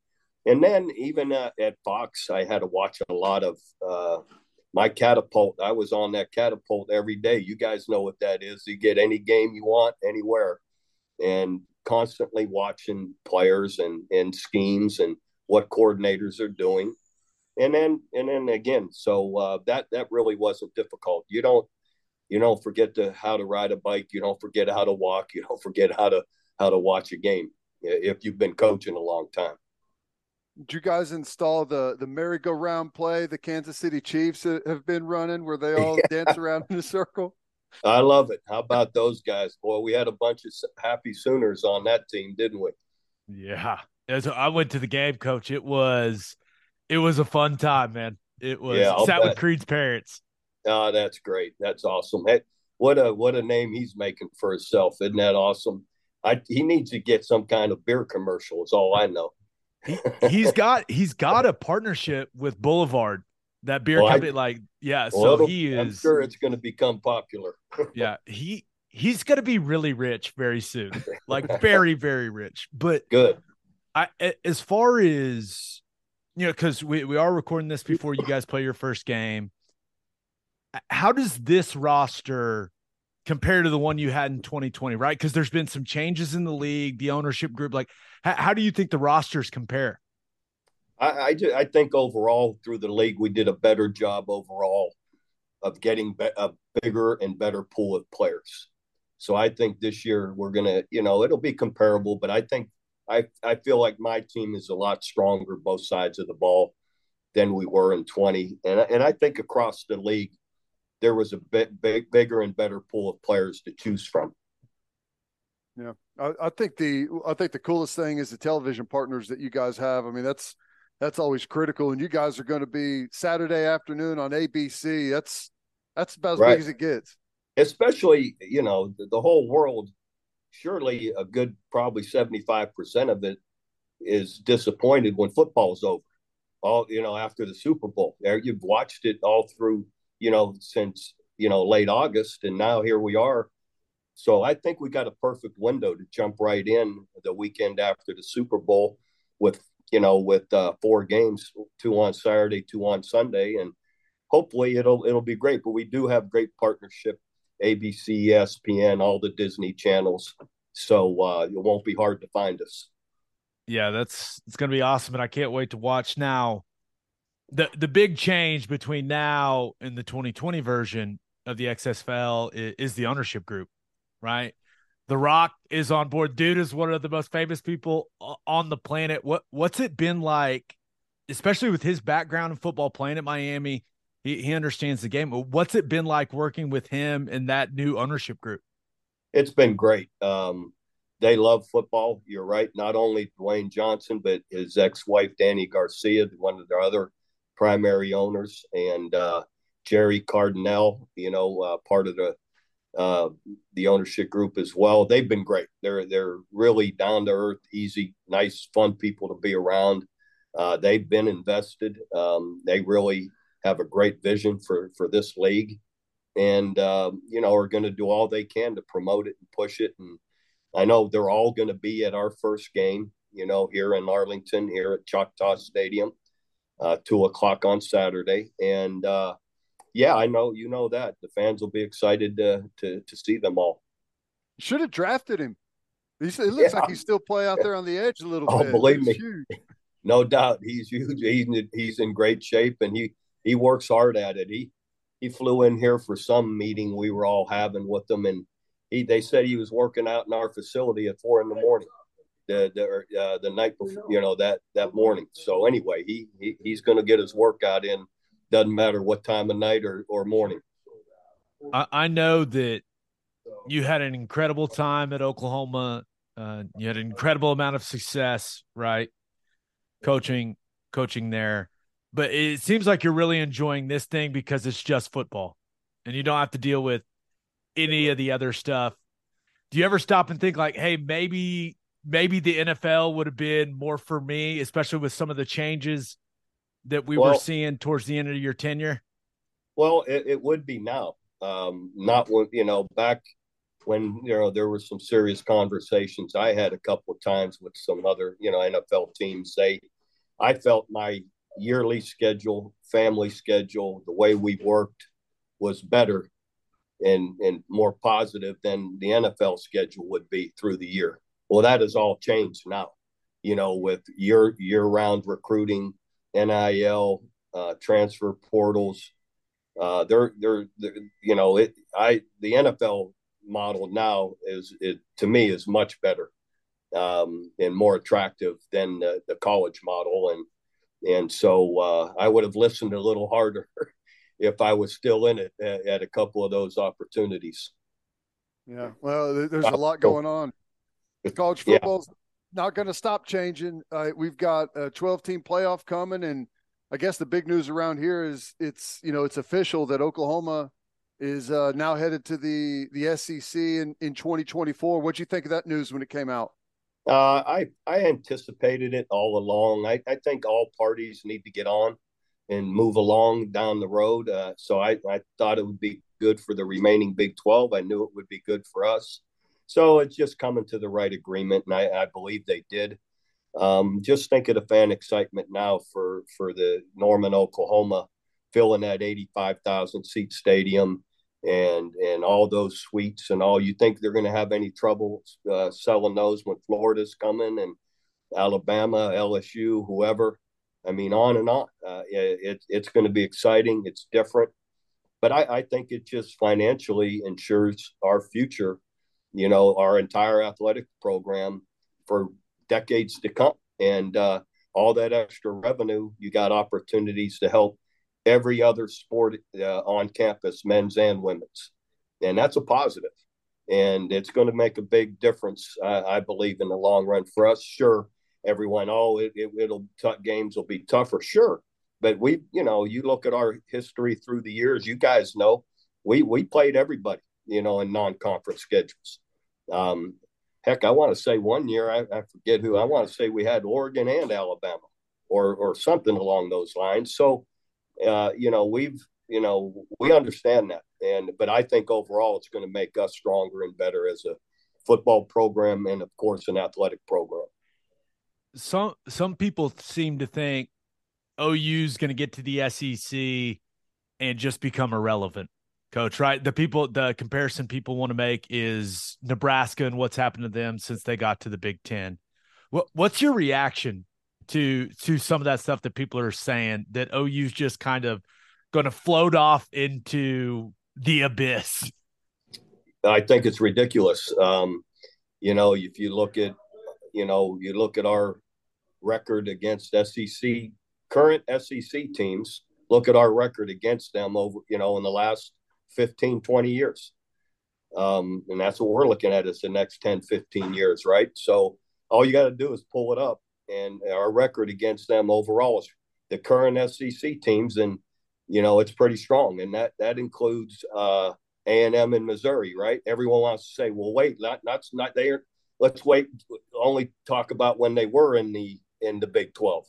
And then even uh, at Fox, I had to watch a lot of uh, my catapult. I was on that catapult every day. You guys know what that is. You get any game you want anywhere, and constantly watching players and and schemes and what coordinators are doing. And then and then again, so uh, that that really wasn't difficult. You don't you don't forget to how to ride a bike. You don't forget how to walk. You don't forget how to how to watch a game if you've been coaching a long time. Did you guys install the the merry-go-round play the Kansas City Chiefs have been running, where they all yeah. dance around in a circle? I love it. How about those guys, boy? We had a bunch of happy Sooners on that team, didn't we? Yeah, As I went to the game, coach. It was it was a fun time, man. It was yeah, sat bet. with Creed's parents. Oh, that's great. That's awesome. Hey, what a what a name he's making for himself. Isn't that awesome? I he needs to get some kind of beer commercial. Is all I know. he, he's got he's got a partnership with Boulevard, that beer well, company. I, like, yeah, well, so he is. I'm sure it's going to become popular. yeah, he he's going to be really rich very soon, like very very rich. But good. I as far as you know, because we we are recording this before you guys play your first game. How does this roster compared to the one you had in 2020, right? Because there's been some changes in the league, the ownership group. Like, how, how do you think the rosters compare? I, I, I, think overall through the league, we did a better job overall of getting be- a bigger and better pool of players. So I think this year we're gonna, you know, it'll be comparable, but I think I I feel like my team is a lot stronger both sides of the ball than we were in 20, and and I think across the league there was a bit big, bigger and better pool of players to choose from. Yeah, I, I, think the I think the coolest thing is the television partners that you guys have. I mean, that's that's always critical, and you guys are going to be Saturday afternoon on ABC. That's that's about as right. big as it gets. Especially, you know, the, the whole world. Surely, a good probably seventy five percent of it is disappointed when football's over. All you know after the Super Bowl, you've watched it all through you know, since, you know, late August. And now here we are. So I think we got a perfect window to jump right in the weekend after the Super Bowl with, you know, with uh, four games, two on Saturday, two on Sunday. And hopefully it'll, it'll be great. But we do have great partnership, ABC, ESPN, all the Disney channels. So uh, it won't be hard to find us. Yeah, that's it's going to be awesome, and I can't wait to watch now the the big change between now and the 2020 version of the XFL is, is, the ownership group, right? The Rock is on board. Dude is one of the most famous people on the planet. What what's it been like, especially with his background in football, playing at Miami? He he understands the game. What's it been like working with him in that new ownership group? It's been great. Um, they love football. You're right. Not only Dwayne Johnson, but his ex-wife Dany Garcia, one of their other primary owners, and uh, Jerry Cardinale. You know, uh, part of the uh, the ownership group as well. They've been great. They're they're really down to earth, easy, nice, fun people to be around. Uh, they've been invested. Um, they really have a great vision for for this league, and uh, you know are going to do all they can to promote it and push it. And I know they're all going to be at our first game. You know, here in Arlington, here at Choctaw Stadium, uh, two o'clock on Saturday, and uh, yeah, I know you know that the fans will be excited to to, to see them all. Should have drafted him. He's, it looks yeah. like he's still play out there on the edge a little oh, bit. believe me, no doubt he's huge. He's he's in great shape and he he works hard at it. He he flew in here for some meeting we were all having with them, and he they said he was working out in our facility at four in the morning. The the uh, the night before, you know that that morning. So anyway, he, he he's going to get his workout in doesn't matter what time of night or, or morning. I, I know that you had an incredible time at Oklahoma. Uh, you had an incredible amount of success, right? Coaching, coaching there. But it seems like you're really enjoying this thing because it's just football and you don't have to deal with any of the other stuff. Do you ever stop and think like, hey, maybe maybe the NFL would have been more for me, especially with some of the changes that we well, were seeing towards the end of your tenure? Well, it, it would be now. Um, not when you know back when you know there were some serious conversations I had a couple of times with some other you know NFL teams. They, I felt my yearly schedule, family schedule, the way we worked was better and and more positive than the NFL schedule would be through the year. Well, that has all changed now. You know, with year year round recruiting, NIL, uh, transfer portals. Uh, they're, they're, they're, you know, it, I, the NFL model now is, it to me is much better um, and more attractive than the, the college model. And, and so uh, I would have listened a little harder if I was still in it at, at a couple of those opportunities. Yeah. Well, there's a lot going on. College football's yeah not going to stop changing. Uh, we've got a 12 team playoff coming, and I guess the big news around here is it's you know it's official that Oklahoma is uh, now headed to the the SEC in in 2024. What'd you think of that news when it came out? Uh, I I anticipated it all along. I, I think all parties need to get on and move along down the road. Uh, so I, I thought it would be good for the remaining Big 12. I knew it would be good for us. So it's just coming to the right agreement, and I, I believe they did. Um, just think of the fan excitement now for for the Norman, Oklahoma, filling that eighty-five thousand seat stadium, and and all those suites and all. You think they're going to have any trouble uh, selling those when Florida's coming and Alabama, LSU, whoever? I mean, on and on. Uh, it, it's going to be exciting. It's different, but I, I think it just financially ensures our future you know, our entire athletic program for decades to come. And uh, all that extra revenue, you got opportunities to help every other sport uh, on campus, men's and women's. And that's a positive. And it's going to make a big difference, I, I believe, in the long run for us. Sure, everyone, oh, it, it, will t- games will be tougher. Sure. But we, you know, you look at our history through the years, you guys know we, we played everybody you know, in non-conference schedules. Um, heck, I want to say one year, I, I, forget who, I want to say we had Oregon and Alabama or, or something along those lines. So, uh, you know, we've, you know, we understand that. And, but I think overall it's going to make us stronger and better as a football program and, of course, an athletic program. Some, some people seem to think OU is going to get to the SEC and just become irrelevant coach, right? The people, the comparison people want to make is Nebraska and what's happened to them since they got to the Big Ten. What, what's your reaction to to some of that stuff that people are saying that OU's just kind of going to float off into the abyss? I think it's ridiculous. Um, you know, if you look at, you know, you look at our record against SEC current SEC teams. Look at our record against them over, you know, in the last 15, 20 years. Um, and that's what we're looking at is the next 10, 15 years, right? So all you got to do is pull it up. And our record against them overall is the current SEC teams, and you know it's pretty strong, and that that includes uh, A and M in Missouri, right? Everyone wants to say, well, wait, not not not there. Let's wait. Only talk about when they were in the in the Big Twelve.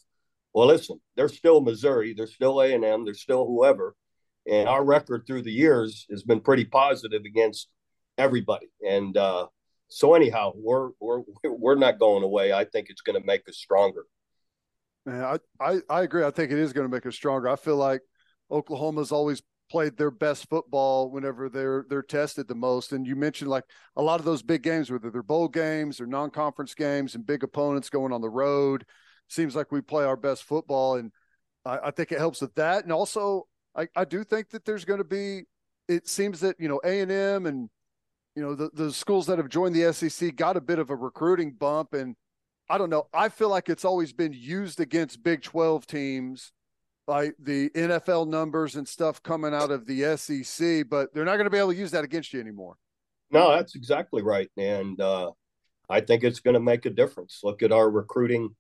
Well, listen, they're still Missouri, they're still A and M, they're still whoever, and our record through the years has been pretty positive against everybody. And uh, so, anyhow, we're we're we're not going away. I think it's going to make us stronger. Man, I, I I agree. I think it is going to make us stronger. I feel like Oklahoma's always played their best football whenever they're they're tested the most. And you mentioned like a lot of those big games, whether they're bowl games or non-conference games and big opponents going on the road. Seems like we play our best football, and I, I think it helps with that. And also, I, I do think that there's going to be. It seems that you know A and M and you know the the schools that have joined the SEC got a bit of a recruiting bump, and I don't know. I feel like it's always been used against Big Twelve teams like the NFL numbers and stuff coming out of the SEC, but they're not going to be able to use that against you anymore. No, that's exactly right. And uh, I think it's going to make a difference. Look at our recruiting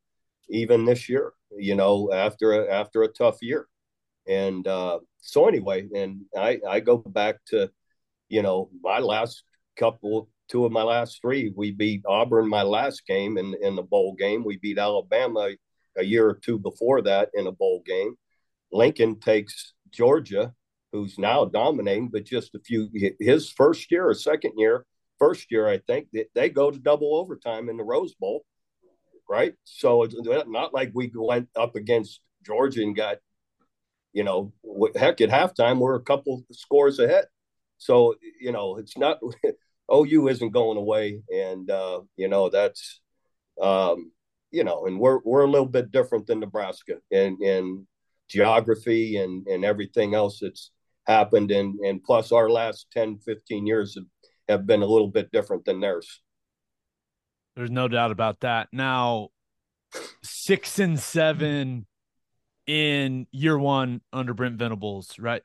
even this year, you know, after a, after a tough year. And uh, so anyway, and I, I go back to, you know, my last couple, two of my last three, we beat Auburn my last game in, in the bowl game. We beat Alabama a year or two before that in a bowl game. Lincoln takes Georgia, who's now dominating, but just a few his first year or second year, first year I think they, they go to double overtime in the Rose Bowl, right? So it's not like we went up against Georgia and got, you know, heck at halftime we're a couple scores ahead. So you know it's not OU isn't going away, and uh, you know that's um, you know, and we're we're a little bit different than Nebraska, and and geography and, and everything else that's happened. And, and plus, our last 10, 15 years have, have been a little bit different than theirs. There's no doubt about that. Now, six and seven in year one under Brent Venables, right?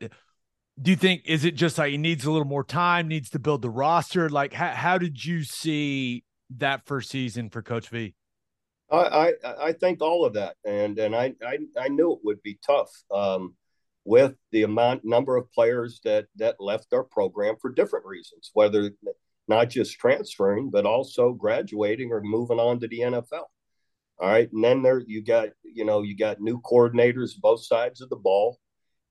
Do you think is it just like he needs a little more time, needs to build the roster? Like, how, how did you see that first season for Coach V? I, I, I think all of that, and and I, I, I knew it would be tough um, with the amount number of players that that left our program for different reasons, whether not just transferring, but also graduating or moving on to the NFL. All right, and then there you got you know you got new coordinators both sides of the ball.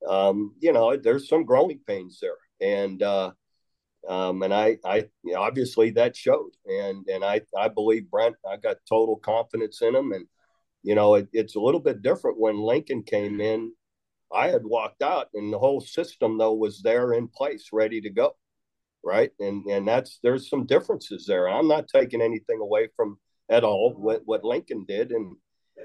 Um, you know, there's some growing pains there, and uh, um, and I, I you know, obviously that showed, and and I, I believe Brent. I got total confidence in him, and you know, it, it's a little bit different when Lincoln came in. I had walked out, and the whole system though was there in place, ready to go, right? And and that's there's some differences there. I'm not taking anything away from at all what what Lincoln did, and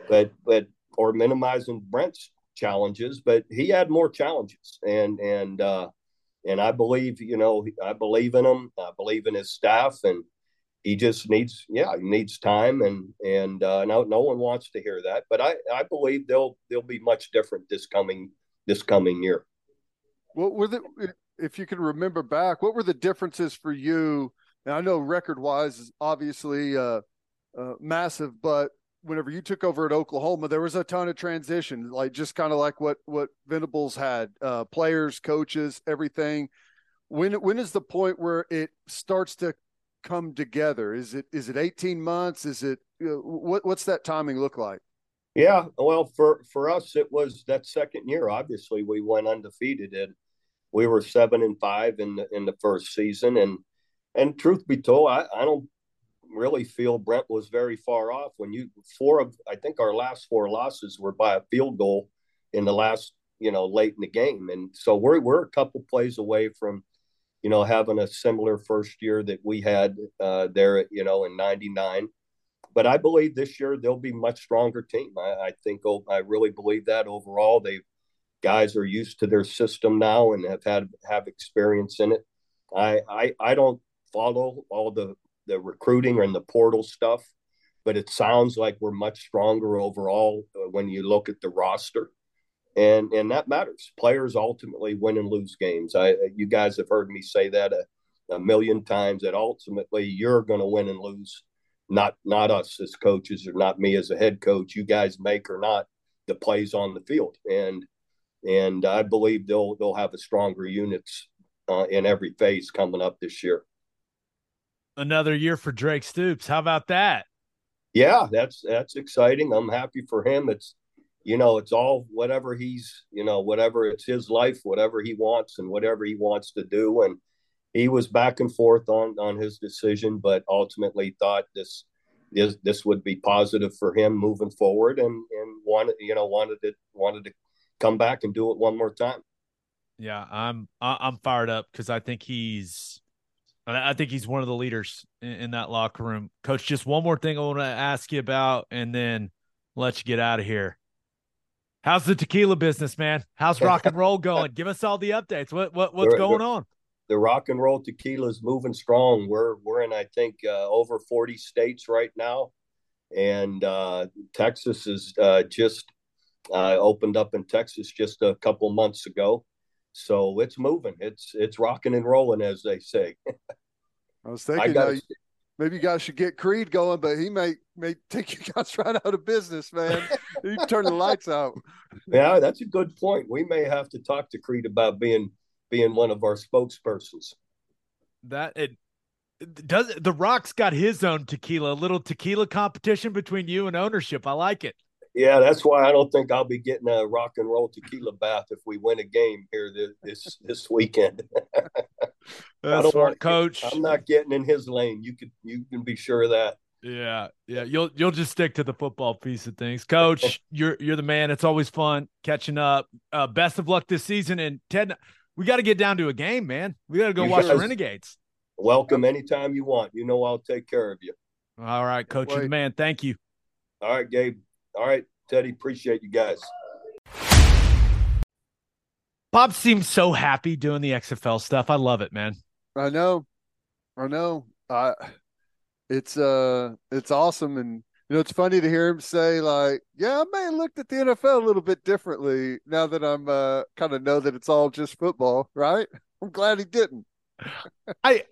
but but or minimizing Brent's challenges, but he had more challenges, and and uh, and I believe, you know, I believe in him. I believe in his staff, and he just needs, yeah, he needs time, and and uh, no, no one wants to hear that. But I, I believe they'll they'll be much different this coming this coming year. What were the, if you can remember back, what were the differences for you? And I know record wise is obviously uh, uh, massive, but whenever you took over at Oklahoma, there was a ton of transition, like just kind of like what what Venables had, uh, players, coaches, everything. When when is the point where it starts to come together? Is it is it eighteen months? Is it what what's that timing look like? Yeah, well, for for us, it was that second year. Obviously, we went undefeated, and we were seven and five in the in the first season. And and truth be told, I, I don't really feel Brent was very far off. When you four of I think our last four losses were by a field goal in the last you know late in the game, and so we're we're a couple plays away from you know having a similar first year that we had uh, there you know in '99. But I believe this year they'll be much stronger team. I, I think oh, I really believe that overall they guys are used to their system now and have had have experience in it. I I, I don't follow all the the recruiting and the portal stuff, but it sounds like we're much stronger overall uh, when you look at the roster. And, and that matters. Players ultimately win and lose games. I, you guys have heard me say that a, a million times that ultimately you're going to win and lose, not not us as coaches or not me as a head coach. You guys make or not the plays on the field, and and I believe they'll they'll have a stronger units uh, in every phase coming up this year. Another year for Drake Stoops. How about that? Yeah, that's that's exciting. I'm happy for him. It's you know, it's all whatever he's, you know, whatever it's his life, whatever he wants and whatever he wants to do. And he was back and forth on on his decision, but ultimately thought this this this would be positive for him moving forward and and wanted you know wanted it wanted to come back and do it one more time. Yeah, I'm I'm fired up because I think he's I think he's one of the leaders in, in, that locker room. Coach, just one more thing I want to ask you about, and then let you get out of here. How's the tequila business, man? How's rock and roll going? Give us all the updates. What what what's going on? The rock and roll tequila is moving strong. We're we're in I think uh, over forty states right now, and uh, Texas is uh, just uh, opened up in Texas just a couple months ago, so it's moving. It's it's rocking and rolling, as they say. I was thinking, I gotta, uh, maybe you guys should get Creed going, but he may may take you guys right out of business, man. you turn the lights out. Yeah, that's a good point. We may have to talk to Creed about being being one of our spokespersons. That it does the Rock's got his own tequila, a little tequila competition between you and ownership. I like it. Yeah, that's why I don't think I'll be getting a rock and roll tequila bath if we win a game here this this, this weekend. That's smart, coach. I'm not getting in his lane. You could you can be sure of that. Yeah, yeah. You'll you'll just stick to the football piece of things, Coach. you're you're the man. It's always fun catching up. Uh, best of luck this season. And Ted, we got to get down to a game, man. We got to go you watch guys, the Renegades. Welcome anytime you want. You know I'll take care of you. All right, Coach. You're the man. Thank you. All right, Gabe. All right, Teddy. Appreciate you guys. Bob seems so happy doing the XFL stuff. I love it, man. I know, I know. I it's uh it's awesome, and you know it's funny to hear him say like, "Yeah, I may have looked at the NFL a little bit differently now that I'm uh kind of know that it's all just football." Right? I'm glad he didn't. I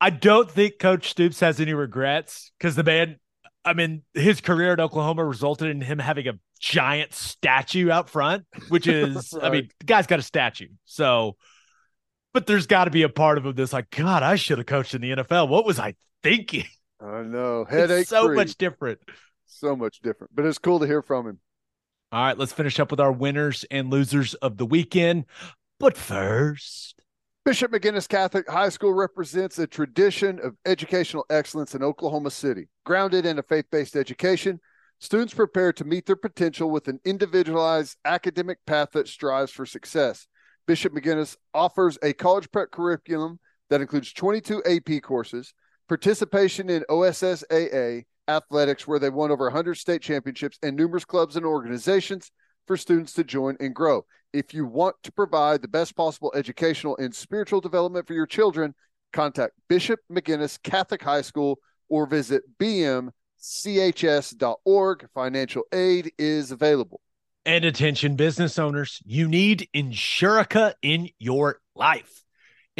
I don't think Coach Stoops has any regrets because the man I mean, his career at Oklahoma resulted in him having a giant statue out front, which is, right. I mean, the guy's got a statue. So, but there's got to be a part of him that's like, God, I should have coached in the NFL. What was I thinking? I know. Headache. It's so free. much different. So much different. But it's cool to hear from him. All right, let's finish up with our winners and losers of the weekend. But first, Bishop McGuinness Catholic High School represents a tradition of educational excellence in Oklahoma City. Grounded in a faith based education, students prepare to meet their potential with an individualized academic path that strives for success. Bishop McGuinness offers a college prep curriculum that includes 22 AP courses, participation in OSSAA athletics, where they won over 100 state championships, and numerous clubs and organizations for students to join and grow. If you want to provide the best possible educational and spiritual development for your children, contact Bishop McGuinness Catholic High School or visit bmchs.org. Financial aid is available. And attention, business owners, you need Insurica in your life.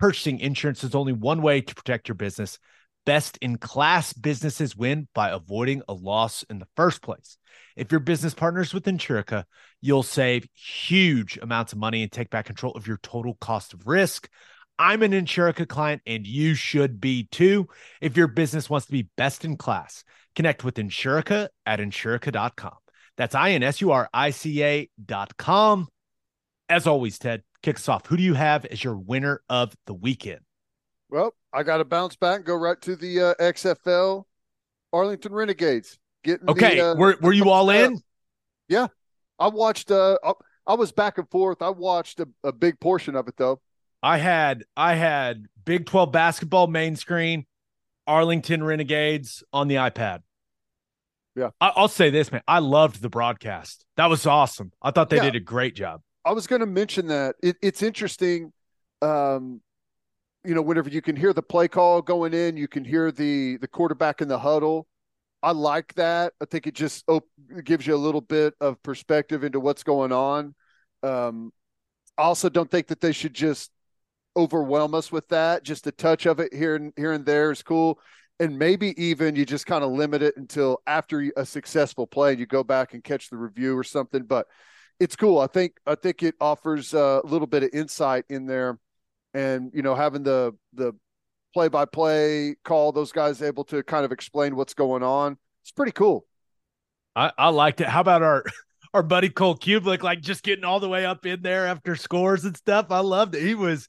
Purchasing insurance is only one way to protect your business. Best in class businesses win by avoiding a loss in the first place. If your business partners with Insurica, you'll save huge amounts of money and take back control of your total cost of risk. I'm an Insurica client and you should be too. If your business wants to be best in class, connect with Insurica at insurica.com. That's I N S U R I C A.com. As always, Ted, kicks off. Who do you have as your winner of the weekend? Well, I got to bounce back and go right to the uh, XFL Arlington Renegades. Getting okay, the, uh, were were you all in? Yeah, I watched. Uh, I was back and forth. I watched a, a big portion of it though. I had I had Big Twelve basketball main screen, Arlington Renegades on the iPad. Yeah. I, will say this, man. I loved the broadcast. That was awesome. I thought they Yeah. did a great job. I was going to mention that it, it's interesting. Um, you know, whenever you can hear the play call going in, you can hear the the quarterback in the huddle. I like that. I think it just op- gives you a little bit of perspective into what's going on. Um, I also don't think that they should just overwhelm us with that. Just a touch of it here and here and there is cool, and maybe even you just kind of limit it until after a successful play, and you go back and catch the review or something. But it's cool. I think I think it offers uh, a little bit of insight in there, and you know having the the play by play call, those guys able to kind of explain what's going on. It's pretty cool. I, I liked it. How about our our buddy Cole Cubelic, like just getting all the way up in there after scores and stuff? I loved it. He was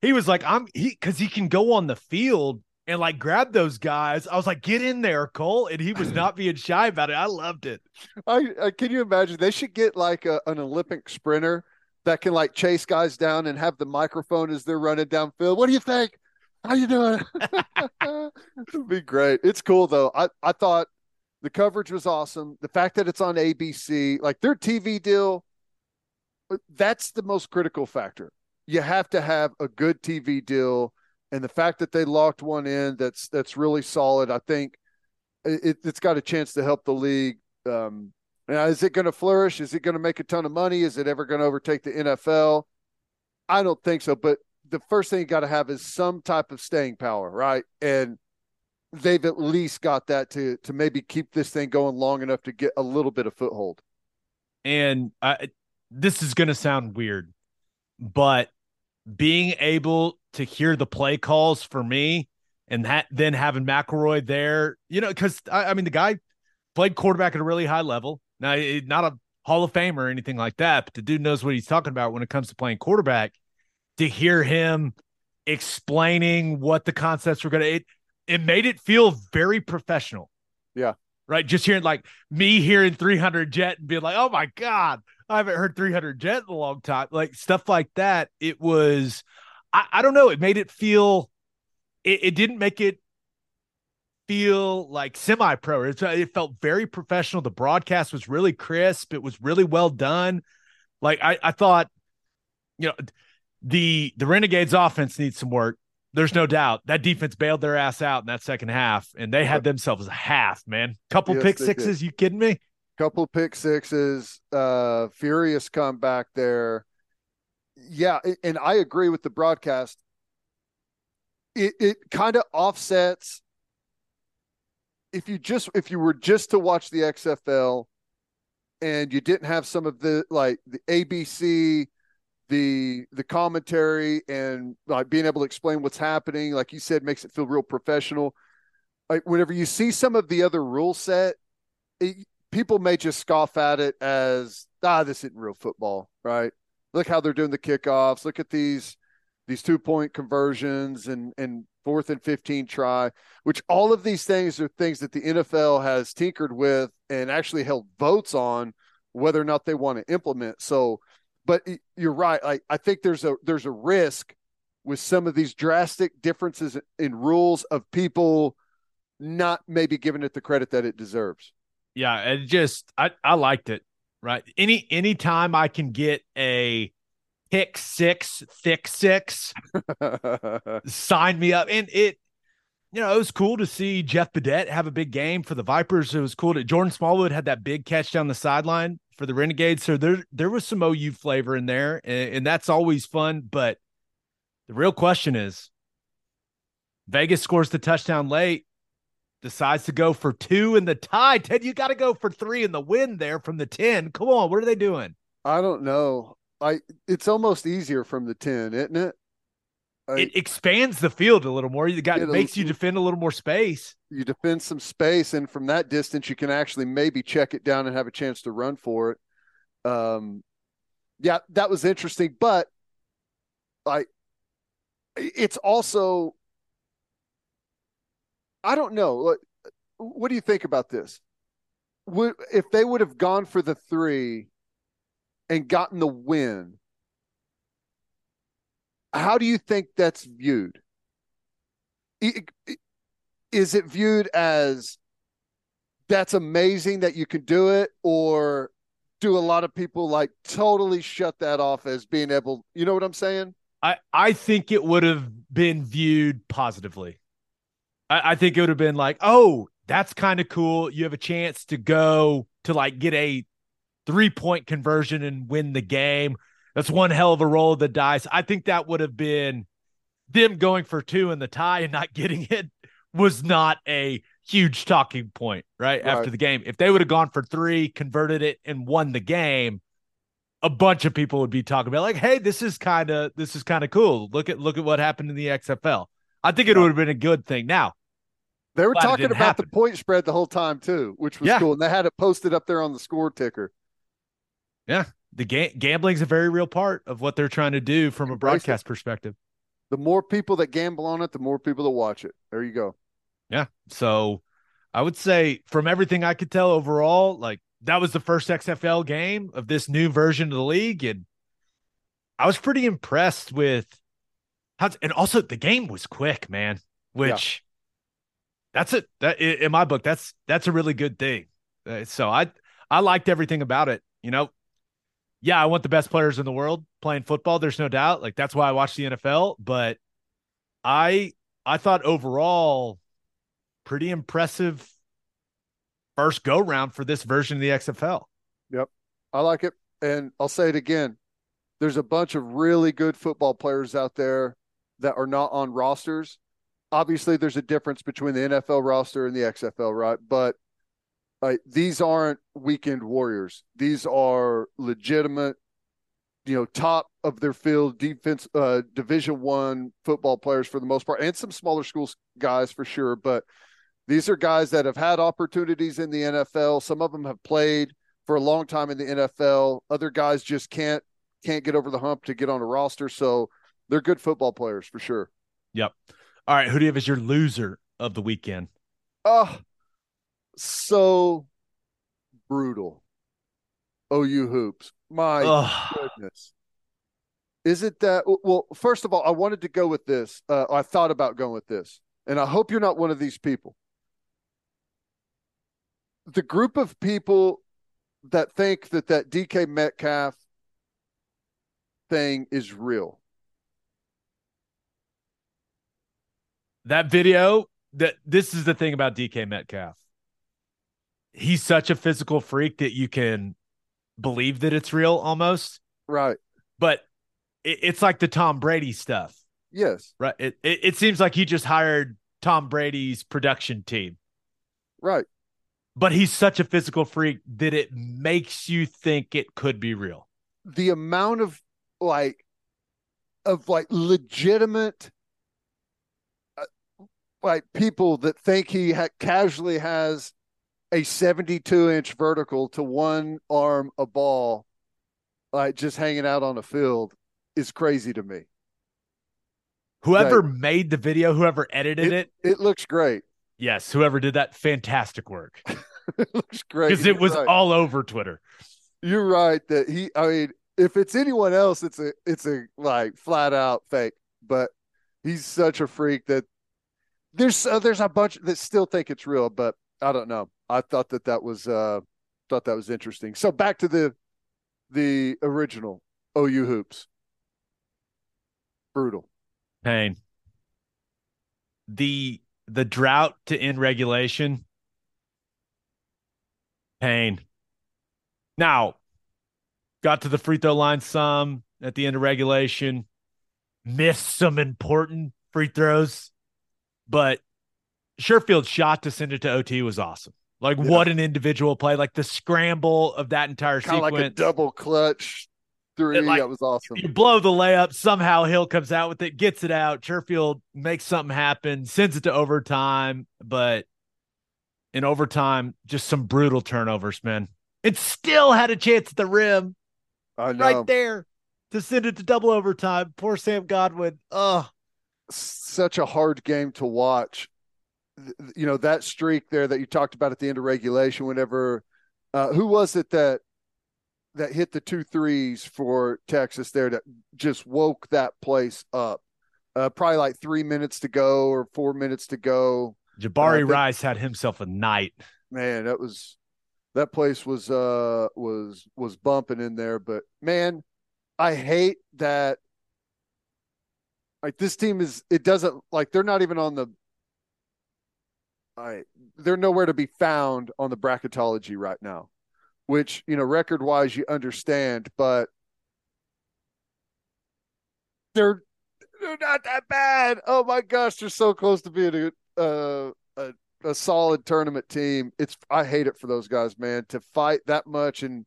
he was like, I'm he because he can go on the field and like grab those guys. I was like, get in there, Cole. And he was not being shy about it. I loved it. I, I can you imagine they should get like a, an Olympic sprinter that can like chase guys down and have the microphone as they're running downfield. What do you think? How you doing? It'd be great. It's cool though. I, I thought the coverage was awesome. The fact that it's on ABC, like their TV deal, uh, that's the most critical factor. You have to have a good TV deal, and the fact that they locked one in that's that's really solid. I think it, it's got a chance to help the league. Um, now, is it going to flourish? Is it going to make a ton of money? Is it ever going to overtake the NFL? I don't think so. But the first thing you got to have is some type of staying power, right? And they've at least got that to to maybe keep this thing going long enough to get a little bit of foothold. And I, this is going to sound weird, but being able to hear the play calls for me and that then having McElroy there, you know, because I, I mean, the guy played quarterback at a really high level. Now, it- not a Hall of Fame or anything like that, but the dude knows what he's talking about when it comes to playing quarterback. To hear him explaining what the concepts were going to, it, it made it feel very professional. Yeah. Right. Just hearing like me hearing 300 jet and being like, oh my God, I haven't heard 300 jet in a long time. Like stuff like that. It was, I, I don't know. It made it feel, it, it didn't make it feel like semi pro. It, uh, it felt very professional. The broadcast was really crisp. It was really well done. Like I, I thought, you know, the the Renegades offense needs some work. There's no doubt that defense bailed their ass out in that second half, and they had themselves a half. Man, couple Yes, pick sixes. You kidding me? Couple pick sixes, uh, furious comeback there. Yeah, and I agree with the broadcast. It it kind of offsets if you just if you were just to watch the XFL and you didn't have some of the like the ABC the the commentary and like being able to explain what's happening like you said makes it feel real professional like whenever you see some of the other rule set it, people may just scoff at it as ah this isn't real football right? Look how they're doing the kickoffs. Look at these these two point conversions and and fourth and 15 try which all of these things are things that the NFL has tinkered with and actually held votes on whether or not they want to implement. So but you're right. Like I think there's a there's a risk with some of these drastic differences in rules of people not maybe giving it the credit that it deserves Yeah, it just I I liked it. Right. Any anytime I can get a pick six, thick six, sign me up. And it, you know, it was cool to see Jeff Badet have a big game for the Vipers. It was cool that Jordan Smallwood had that big catch down the sideline for the Renegades. So there there was some OU flavor in there, and, and that's always fun. But the real question is Vegas scores the touchdown late, decides to go for two in the tie. Ted, you got to go for three in the win there from the 10. Come on, what are they doing? I don't know. I it's almost easier from the 10, isn't it? I- It expands the field a little more. You got the- makes you defend a little more space. you defend some space and from that distance you can actually maybe check it down and have a chance to run for it. Um yeah, that was interesting, but I it's also I don't know. What, do you think about this? Would if they would have gone for the 3 and gotten the win, how do you think that's viewed? Is it viewed as that's amazing that you can do it or do a lot of people like totally shut that off as being able you know what i'm saying I, I think it would have been viewed positively. I, I think it would have been like, oh, that's kind of cool. You have a chance to go to like get a three point conversion and win the game. That's one hell of a roll of the dice. I think that would have been them going for two in the tie and not getting it was not a huge talking point, right? Right. After the game. If they would have gone for three, converted it, and won the game, a bunch of people would be talking about like, hey, this is kind of this is kind of cool. Look at look at what happened in the XFL. I think it would have been a good thing. Now, they were Glad talking about happen. the point spread the whole time too which was Yeah. cool and they had it posted up there on the score ticker Yeah, the ga- is a very real part of what they're trying to do from a broadcast perspective. the more people that gamble on it the more people that watch it there you go Yeah. So I would say from everything I could tell overall, like that was the first XFL game of this new version of the league. And I was pretty impressed with how, and also the game was quick, man, which that's it. That in my book, that's, that's a really good thing. Uh, So I, I liked everything about it. You know, yeah, I want the best players in the world playing football. There's no doubt. Like that's why I watch the NFL, but I, I thought overall, pretty impressive first go round for this version of the XFL. Yep, I like it. And I'll say it again. There's a bunch of really good football players out there that are not on rosters. Obviously, there's a difference between the NFL roster and the XFL, right? But these aren't weekend warriors. These are legitimate, you know, top of their field defense, uh, Division One football players for the most part, and some smaller schools guys for sure. But these are guys that have had opportunities in the NFL. Some of them have played for a long time in the NFL. Other guys just can't can't get over the hump to get on a roster. So they're good football players for sure. Yep. All right. Who do you have as your loser of the weekend? Oh, so brutal. OU hoops. My Ugh. goodness. Is it that? Well, first of all, I wanted to go with this. Uh, I thought about going with this, and I hope you're not one of these people. The group of people that think that that DK Metcalf thing is real. That video that this is the thing about DK Metcalf. He's such a physical freak that you can believe that it's real almost, Right. but it, it's like the Tom Brady stuff, Yes. right? It, it it seems like he just hired Tom Brady's production team, Right. but he's such a physical freak that it makes you think it could be real. the amount of like of like legitimate like people that think he ha- casually has a 72 inch vertical to one arm a ball like just hanging out on a field is crazy to me Whoever made the video, whoever edited it, it looks great yes, whoever did that, fantastic work it looks great because it was right. all over Twitter. you're right that he i mean if it's anyone else it's a it's a like flat out fake but he's such a freak that there's uh, there's a bunch that still think it's real but i don't know i thought that that was uh thought that was interesting so back to the the original ou hoops brutal Pain. The the drought to end regulation. Pain. Now, got to the free throw line some at the end of regulation, missed some important free throws, but Sherfield's shot to send it to OT was awesome. Like Yeah. what an individual play! Like the scramble of that entire kind of sequence. like a double clutch three like, that was awesome You blow the layup. Somehow Hill comes out with it, gets it out. Sherfield makes something happen, sends it to overtime. But in overtime, just some brutal turnovers, man. It still had a chance at the rim i know right there to send it to double overtime. Poor Sam Godwin. Oh, such a hard game to watch. You know that streak there that you talked about at the end of regulation. Whenever, uh, who was it that that hit the two threes for Texas there that just woke that place up? Uh, probably like three minutes to go or four minutes to go. Jabari think- Rice had himself a night. man, that was that place was uh was was bumping in there. But man, I hate that. Like this team is, it doesn't like they're not even on the. I they're nowhere to be found on the bracketology right now, which you know record wise you understand, but they're they're not that bad. Oh my gosh, they're so close to being a uh, a a solid tournament team. It's I hate it for those guys, man, to fight that much and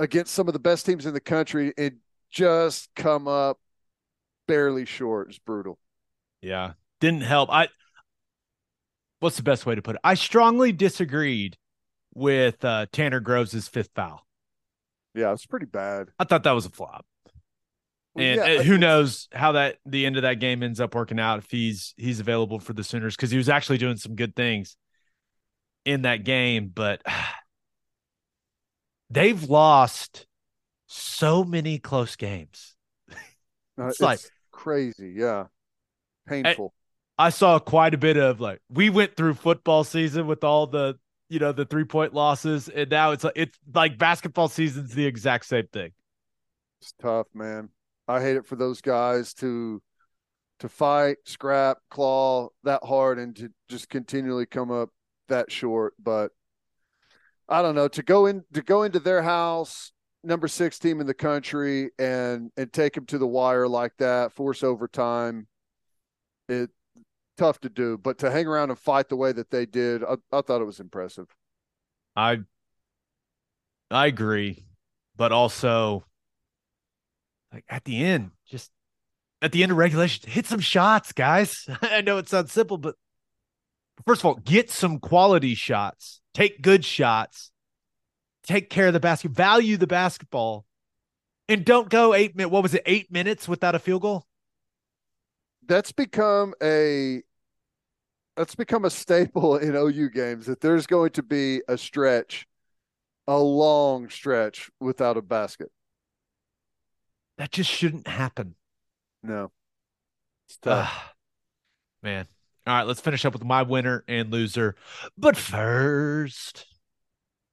against some of the best teams in the country and just come up barely short. It's brutal. Yeah. Didn't help. I what's the best way to put it? I strongly disagreed with uh, Tanner Groves' fifth foul. Yeah, it's pretty bad. I thought that was a flop. And Yeah, uh, who knows how that the end of that game ends up working out if he's he's available for the Sooners because he was actually doing some good things in that game, but they've lost so many close games. Uh, It's like- crazy. Yeah, painful. I saw quite a bit of like we went through football season with all the you know the three point losses, and now it's like it's like basketball season's the exact same thing. It's tough, man. I hate it for those guys to to fight, scrap, claw that hard and to just continually come up that short. But I don't know, to go in to go into their house, number six team in the country and and take them to the wire like that, force overtime, it tough to do. But to hang around and fight the way that they did, I, I thought it was impressive. I I agree, but also like at the end, just at the end of regulation, hit some shots, guys. I know it sounds simple, but first of all, get some quality shots, take good shots, take care of the basket, value the basketball, and don't go eight minutes. What was it, eight minutes without a field goal? that's become a that's become a staple in OU games that there's going to be a stretch, a long stretch without a basket. That just shouldn't happen. No. It's tough. Ah, man. All right, let's finish up with my winner and loser. But first,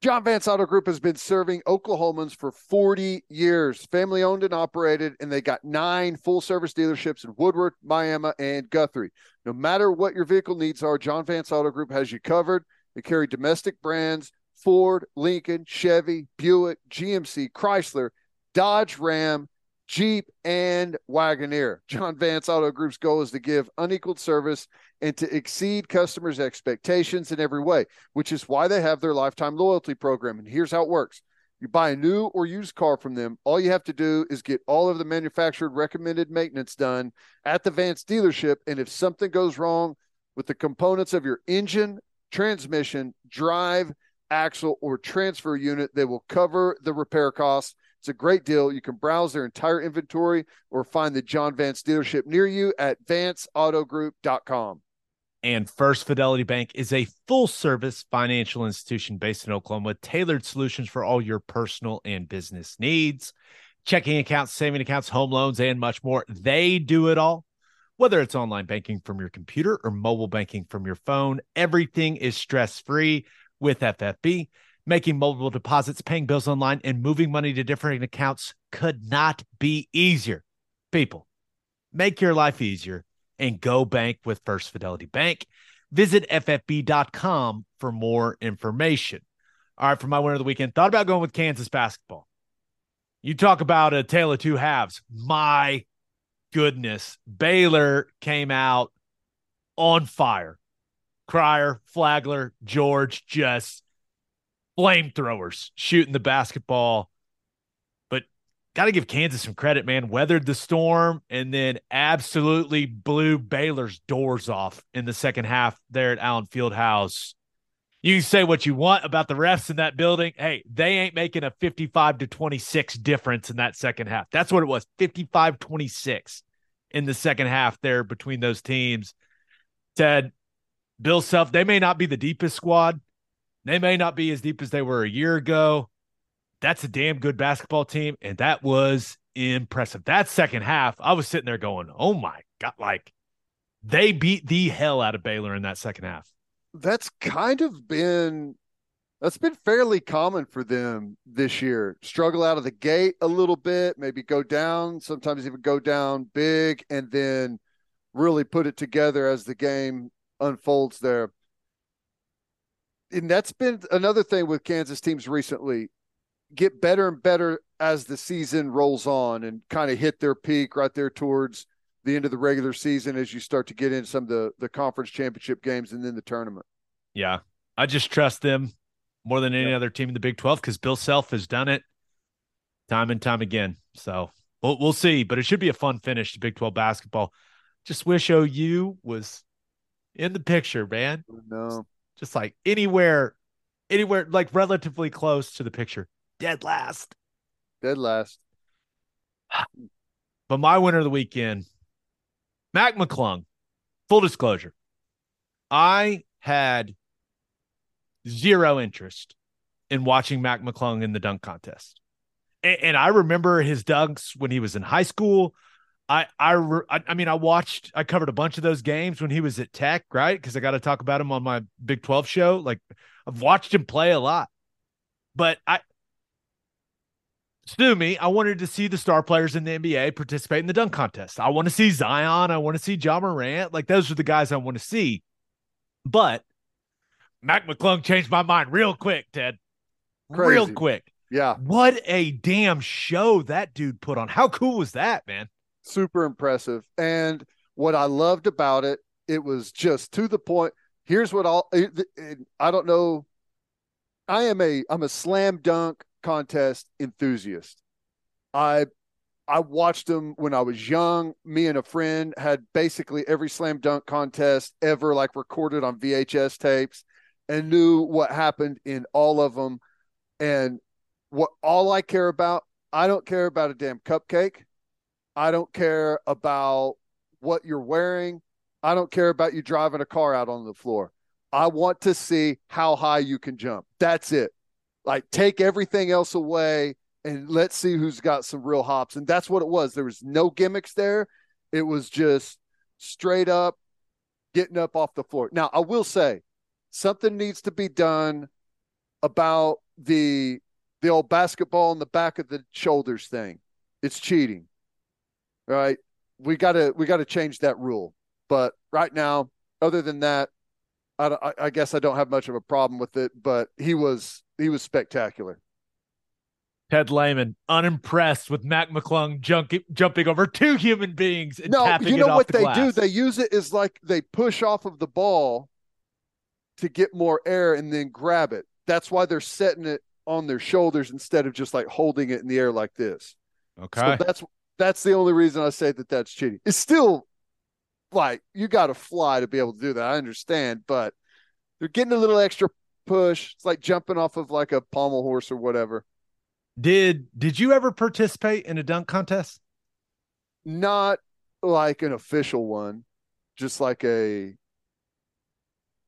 John Vance Auto Group has been serving Oklahomans for 40 years, family owned and operated, and they got nine full service dealerships in Woodward, Miami, and Guthrie. No matter what your vehicle needs are, John Vance Auto Group has you covered. They carry domestic brands Ford, Lincoln, Chevy, Buick, GMC, Chrysler, Dodge Ram, Jeep, and Wagoneer. John Vance Auto Group's goal is to give unequaled service and to exceed customers' expectations in every way, which is why they have their lifetime loyalty program. And here's how it works you buy a new or used car from them, all you have to do is get all of the manufactured recommended maintenance done at the Vance dealership. And if something goes wrong with the components of your engine, transmission, drive, axle, or transfer unit, they will cover the repair costs. It's a great deal. You can browse their entire inventory or find the John Vance dealership near you at vanceautogroup.com. and First Fidelity Bank is a full service financial institution based in Oklahoma with tailored solutions for all your personal and business needs. Checking accounts, saving accounts, home loans, and much more. They do it all. Whether it's online banking from your computer or mobile banking from your phone, everything is stress free with FFB. Making mobile deposits, paying bills online, and moving money to different accounts could not be easier. People, make your life easier and go bank with First Fidelity Bank. Visit ffb.com for more information. All right, for my winner of the weekend, thought about going with Kansas basketball. You talk about a tale of two halves. My goodness, Baylor came out on fire. Cryer, Flagler, George, just flamethrowers shooting the basketball. But got to give Kansas some credit, man. Weathered the storm and then absolutely blew Baylor's doors off in the second half there at Allen Fieldhouse. You can say what you want about the refs in that building. Hey, they ain't making a 55 to 26 difference in that second half. That's what it was 55 26 in the second half there between those teams. Ted, Bill Self, they may not be the deepest squad. They may not be as deep as they were a year ago. That's a damn good basketball team. And that was impressive. That second half, I was sitting there going, oh my God, like They beat the hell out of Baylor in that second half. That's kind of been that's been fairly common for them this year. Struggle out of the gate a little bit, maybe go down, sometimes even go down big, and then really put it together as the game unfolds there. And that's been another thing with Kansas teams recently get better and better as the season rolls on and kind of hit their peak right there towards the end of the regular season as you start to get into some of the, the conference championship games and then the tournament. Yeah. I just trust them more than any yep. other team in the Big 12 because Bill Self has done it time and time again. So we'll, we'll see, but it should be a fun finish to Big 12 basketball. Just wish OU was in the picture, man. No, just like anywhere, anywhere like relatively close to the picture. Dead last. Dead last. But my winner of the weekend, Mac McClung. Full disclosure, I had zero interest in watching Mac McClung in the dunk contest. And, and, I remember his dunks when he was in high school. I, I, I mean, I watched, I covered a bunch of those games when he was at Tech, right? Because I got to talk about him on my Big 12 show. Like, I've watched him play a lot, but I, sue me, I wanted to see the star players in the NBA participate in the dunk contest. I want to see Zion. I want to see Ja Morant. Like, those are the guys I want to see. But Mac McClung changed my mind real quick, Ted. Crazy. Real quick. Yeah. What a damn show that dude put on. How cool was that, man? Super impressive. And what I loved about it, it was just to the point. Here's what I'll I don't know. I am a I'm a slam dunk contest enthusiast. I I watched them when I was young. Me and a friend had basically every slam dunk contest ever like recorded on VHS tapes and knew what happened in all of them. And what all I care about, I don't care about a damn cupcake. I don't care about what you're wearing. I don't care about you driving a car out on the floor. I want to see how high you can jump. That's it. Like take everything else away and let's see who's got some real hops. And that's what it was. There was no gimmicks there. It was just straight up getting up off the floor. Now, I will say something needs to be done about the the old basketball in the back of the shoulders thing. It's cheating. Right? We got to we got to change that rule. But right now, other than that, I, I guess I don't have much of a problem with it. But he was he was spectacular. Ted Lehman unimpressed with Mac McClung junk, jumping over two human beings and no, tapping you know what the they glass. do? They use it as like they push off of the ball to get more air and then grab it. That's why they're setting it on their shoulders instead of just like holding it in the air like this. Okay. So that's that's the only reason I say that that's cheating. It's still like you got to fly to be able to do that. I understand, but they're getting a little extra push. It's like jumping off of like a pommel horse or whatever. Did did you ever participate in a dunk contest? Not like an official one, just like a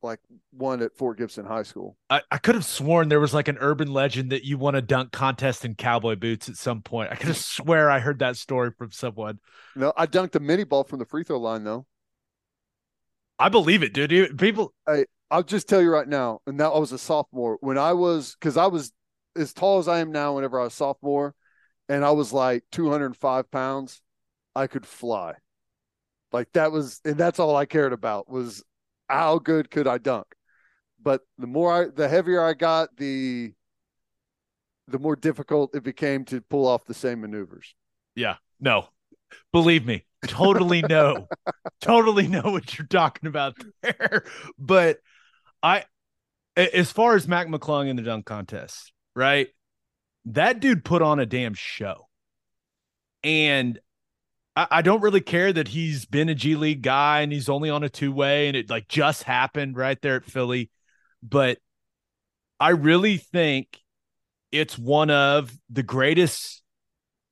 like one at Fort Gibson High School. I, I could have sworn there was like an urban legend that you won a dunk contest in cowboy boots at some point. I could have swear I heard that story from someone. No, I dunked a mini ball from the free throw line though. I believe it, dude. People I I'll just tell you right now, and that I was a sophomore when I was because I was as tall as I am now whenever I was sophomore, and I was like 205 pounds. I could fly. Like that was, and that's all I cared about was how good could I dunk? But the more I, the heavier I got, the the more difficult it became to pull off the same maneuvers. Yeah, no, believe me, totally know, totally know what you're talking about there. But I, as far as Mac McClung in the dunk contest, right? That dude put on a damn show, and I, don't really care that he's been a G League guy and he's only on a two way and it like just happened right there at Philly. But I really think it's one of the greatest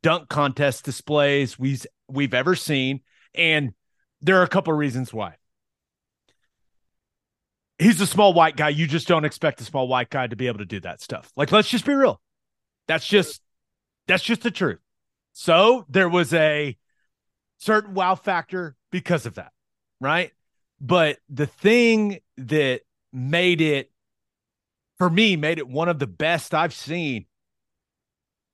dunk contest displays we've we've ever seen. And there are a couple of reasons why. He's a small white guy. You just don't expect a small white guy to be able to do that stuff. Like, let's just be real. That's just that's just the truth. So there was a certain wow factor because of that, right? But the thing that made it for me made it one of the best I've seen.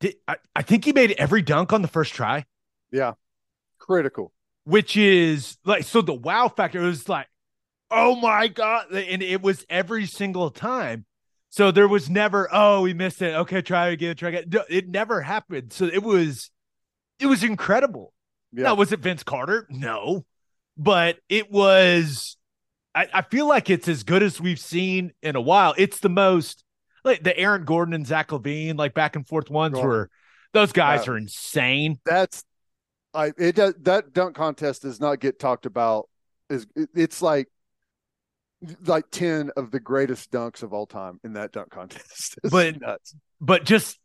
Did, I, I think he made every dunk on the first try. Yeah. Critical. Which is like so the wow factor was like, oh my God. And it was every single time. So there was never, oh, we missed it. Okay, try again, try again. It never happened. So it was it was incredible. Yeah. Now, was it Vince Carter? No. But it was I, I feel like it's as good as we've seen in a while. It's the most like the Aaron Gordon and Zach LaVine like back and forth ones where those guys are insane. That's I it does that dunk contest does not get talked about. Is it's like like 10 of the greatest dunks of all time in that dunk contest. but nuts. but just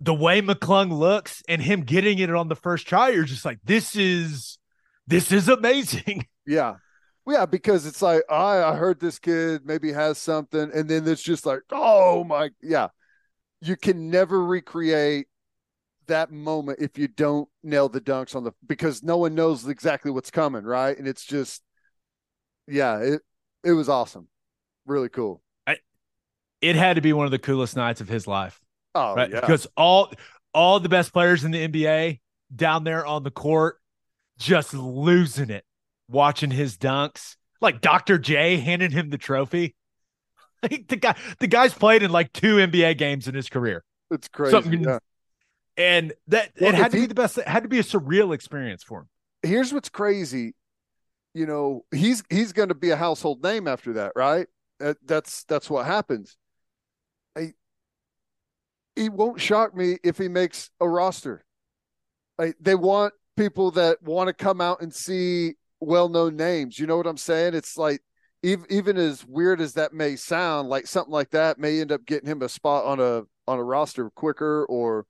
the way McClung looks and him getting it on the first try, you're just like, this is this is amazing. Yeah. Yeah, because it's like I, I heard this kid maybe has something, and then it's just like, oh my, yeah. You can never recreate that moment if you don't nail the dunks on the because no one knows exactly what's coming, right? And it's just, yeah, it it was awesome, really cool. I, it had to be one of the coolest nights of his life. Oh right? yeah, because all all the best players in the NBA down there on the court just losing it watching his dunks. Like Dr. J handed him the trophy. Like the guy, the guy's played in like two NBA games in his career. It's crazy. Something, yeah. And that well, it had to he, be the best. It had to be a surreal experience for him. Here's what's crazy. You know, he's he's going to be a household name after that, right? That, that's that's what happens. I, he won't shock me if he makes a roster. I, they want people that want to come out and see well-known names. You know what I'm saying? It's like even even as weird as that may sound, like something like that may end up getting him a spot on a on a roster quicker, or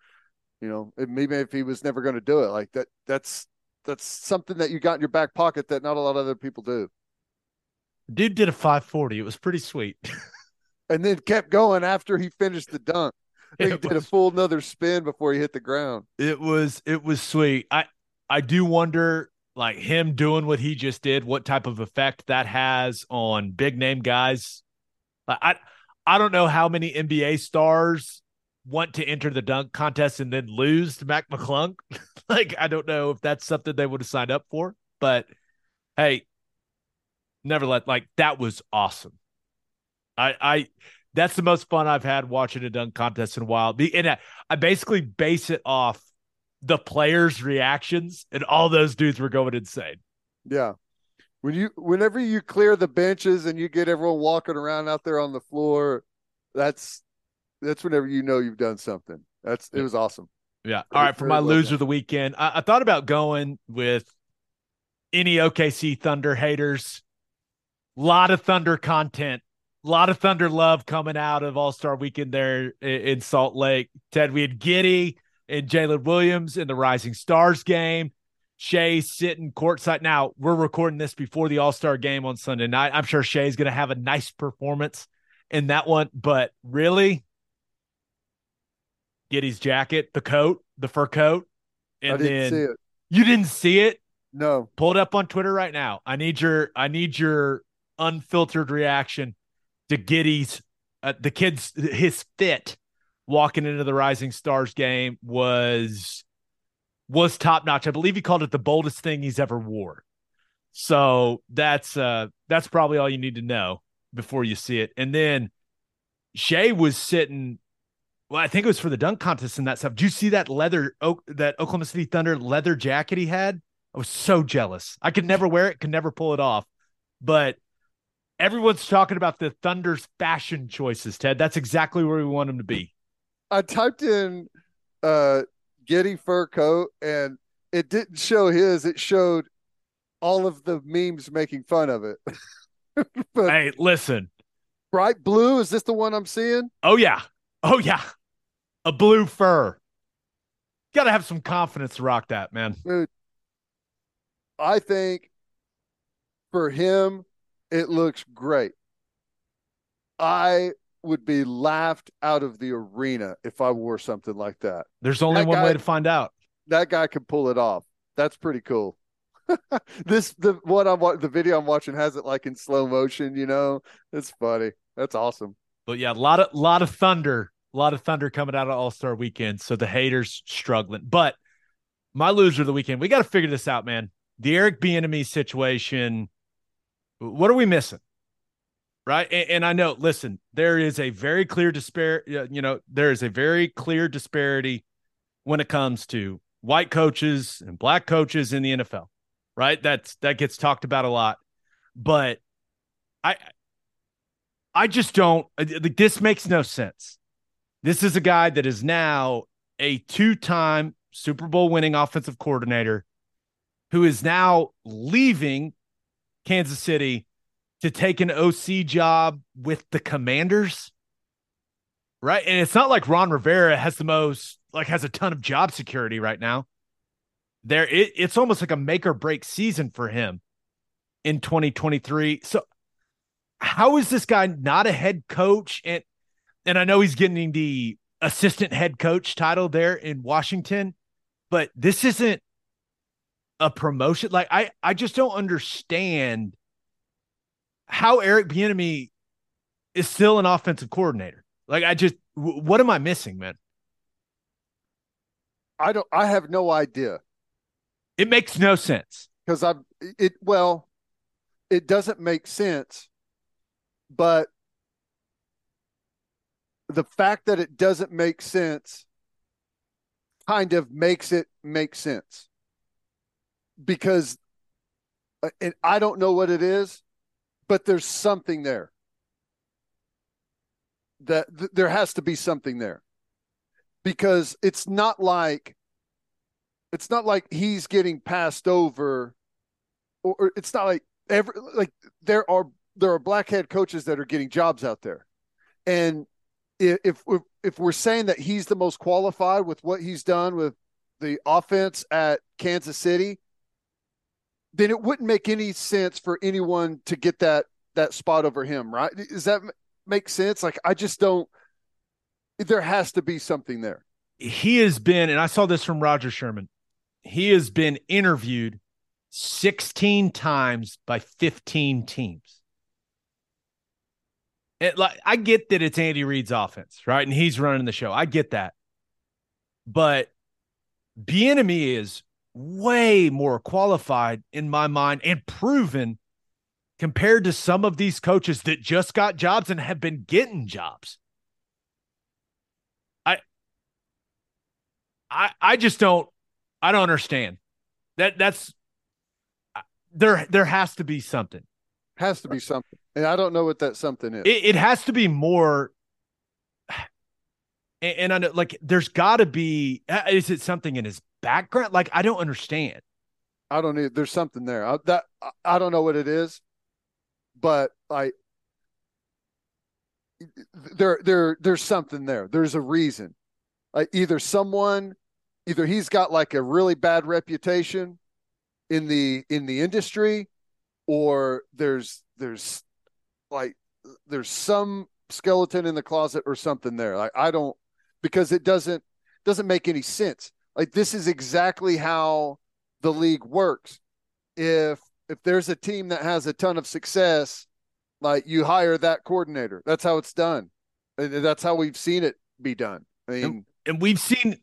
you know, maybe if he was never going to do it, like that. That's that's something that you got in your back pocket that not a lot of other people do. Dude did a 540. It was pretty sweet. and then kept going after he finished the dunk. He did a full another spin before he hit the ground. It was it was sweet. I I do wonder like him doing what he just did, what type of effect that has on big name guys. I I don't know how many NBA stars want to enter the dunk contest and then lose to Mac McClung. like I don't know if that's something they would have signed up for, but hey, never let like that was awesome. I I that's the most fun I've had watching a dunk contest in a while. And I, basically base it off the players' reactions, and all those dudes were going insane. Yeah. When you whenever you clear the benches and you get everyone walking around out there on the floor, that's that's whenever you know you've done something. That's it was awesome. Yeah. All right. For my loser of the weekend, I, I thought about going with any OKC Thunder haters. A lot of Thunder content a lot of Thunder love coming out of All Star Weekend there in Salt Lake. Ted, we had Giddey, and Jalen Williams in the Rising Stars game. Shai sitting courtside. Now, we're recording this before the All Star game on Sunday night. I'm sure Shai's going to have a nice performance in that one, but really, Giddey's jacket, the coat, the fur coat, and then you didn't see it. No, pull it up on Twitter right now. I need your I need your unfiltered reaction to Giddey's uh, the kids his fit walking into the Rising Stars game was was top notch. I believe he called it the boldest thing he's ever wore. So that's uh that's probably all you need to know before you see it. And then Shai was sitting well, I think it was for the dunk contest and that stuff. Did you see that leather oak that Oklahoma City Thunder leather jacket he had? I was so jealous. I could never wear it, could never pull it off. But everyone's talking about the Thunder's fashion choices, Ted. That's exactly where we want them to be. I typed in uh Giddey fur coat and it didn't show his, it showed all of the memes making fun of it. but hey, listen. Bright blue, is this the one I'm seeing? Oh yeah. Oh yeah. A blue fur. Gotta have some confidence to rock that, man. Dude, I think for him, it looks great. I would be laughed out of the arena if I wore something like that. There's only that one guy, way to find out. That guy can pull it off. That's pretty cool. this the what I'm the video I'm watching has it like in slow motion. You know, it's funny. That's awesome. But yeah, a lot of lot of thunder, a lot of thunder coming out of All Star Weekend. So the haters struggling. But my loser of the weekend, we got to figure this out, man. The Eric Bieniemy situation. What are we missing? Right, and, and I know. Listen, there is a very clear disparity. Uh, you know, there is a very clear disparity when it comes to white coaches and black coaches in the NFL. Right, that's that gets talked about a lot, but I I just don't. Uh, like this makes no sense. This is a guy that is now a two-time Super Bowl winning offensive coordinator who is now leaving Kansas City to take an OC job with the Commanders. Right? And it's not like Ron Rivera has the most like has a ton of job security right now. There it, it's almost like a make or break season for him in 2023. So how is this guy not a head coach and and I know he's getting the assistant head coach title there in Washington, but this isn't a promotion. Like I I just don't understand how Eric Bieniemy is still an offensive coordinator. Like I just what am I missing, man? I don't. I have no idea It makes no sense. because I it well, it doesn't make sense, but the fact that it doesn't make sense kind of makes it make sense because uh, and I don't know what it is, but there's something there. That th- there has to be something there. Because it's not like it's not like he's getting passed over or, or it's not like every like there are there are black coaches that are getting jobs out there. And if if if we're saying that he's the most qualified with what he's done with the offense at Kansas City, then it wouldn't make any sense for anyone to get that that spot over him, right? Does that make sense? Like I just don't. There has to be something there. He has been, and I saw this from Roger Sherman. He has been interviewed 16 times by 15 teams. It, like I get that it's Andy Reid's offense, right? And he's running the show. I get that. But Bieniemy is way more qualified in my mind and proven compared to some of these coaches that just got jobs and have been getting jobs. I I I just don't I don't understand. That that's there there has to be something. Has to be something, and I don't know what that something is. It, it has to be more and, and I know like there's got to be uh, is it something in his background? Like I don't understand. I don't need. There's something there. I, that I, don't know what it is, but I there there there's something there. There's a reason. Like either someone, either he's got like a really bad reputation in the in the industry, or there's there's like there's some skeleton in the closet or something there. Like I don't because it doesn't doesn't make any sense. Like this is exactly how the league works. If if there's a team that has a ton of success, like you hire that coordinator. That's how it's done. And that's how we've seen it be done. I mean, And we've seen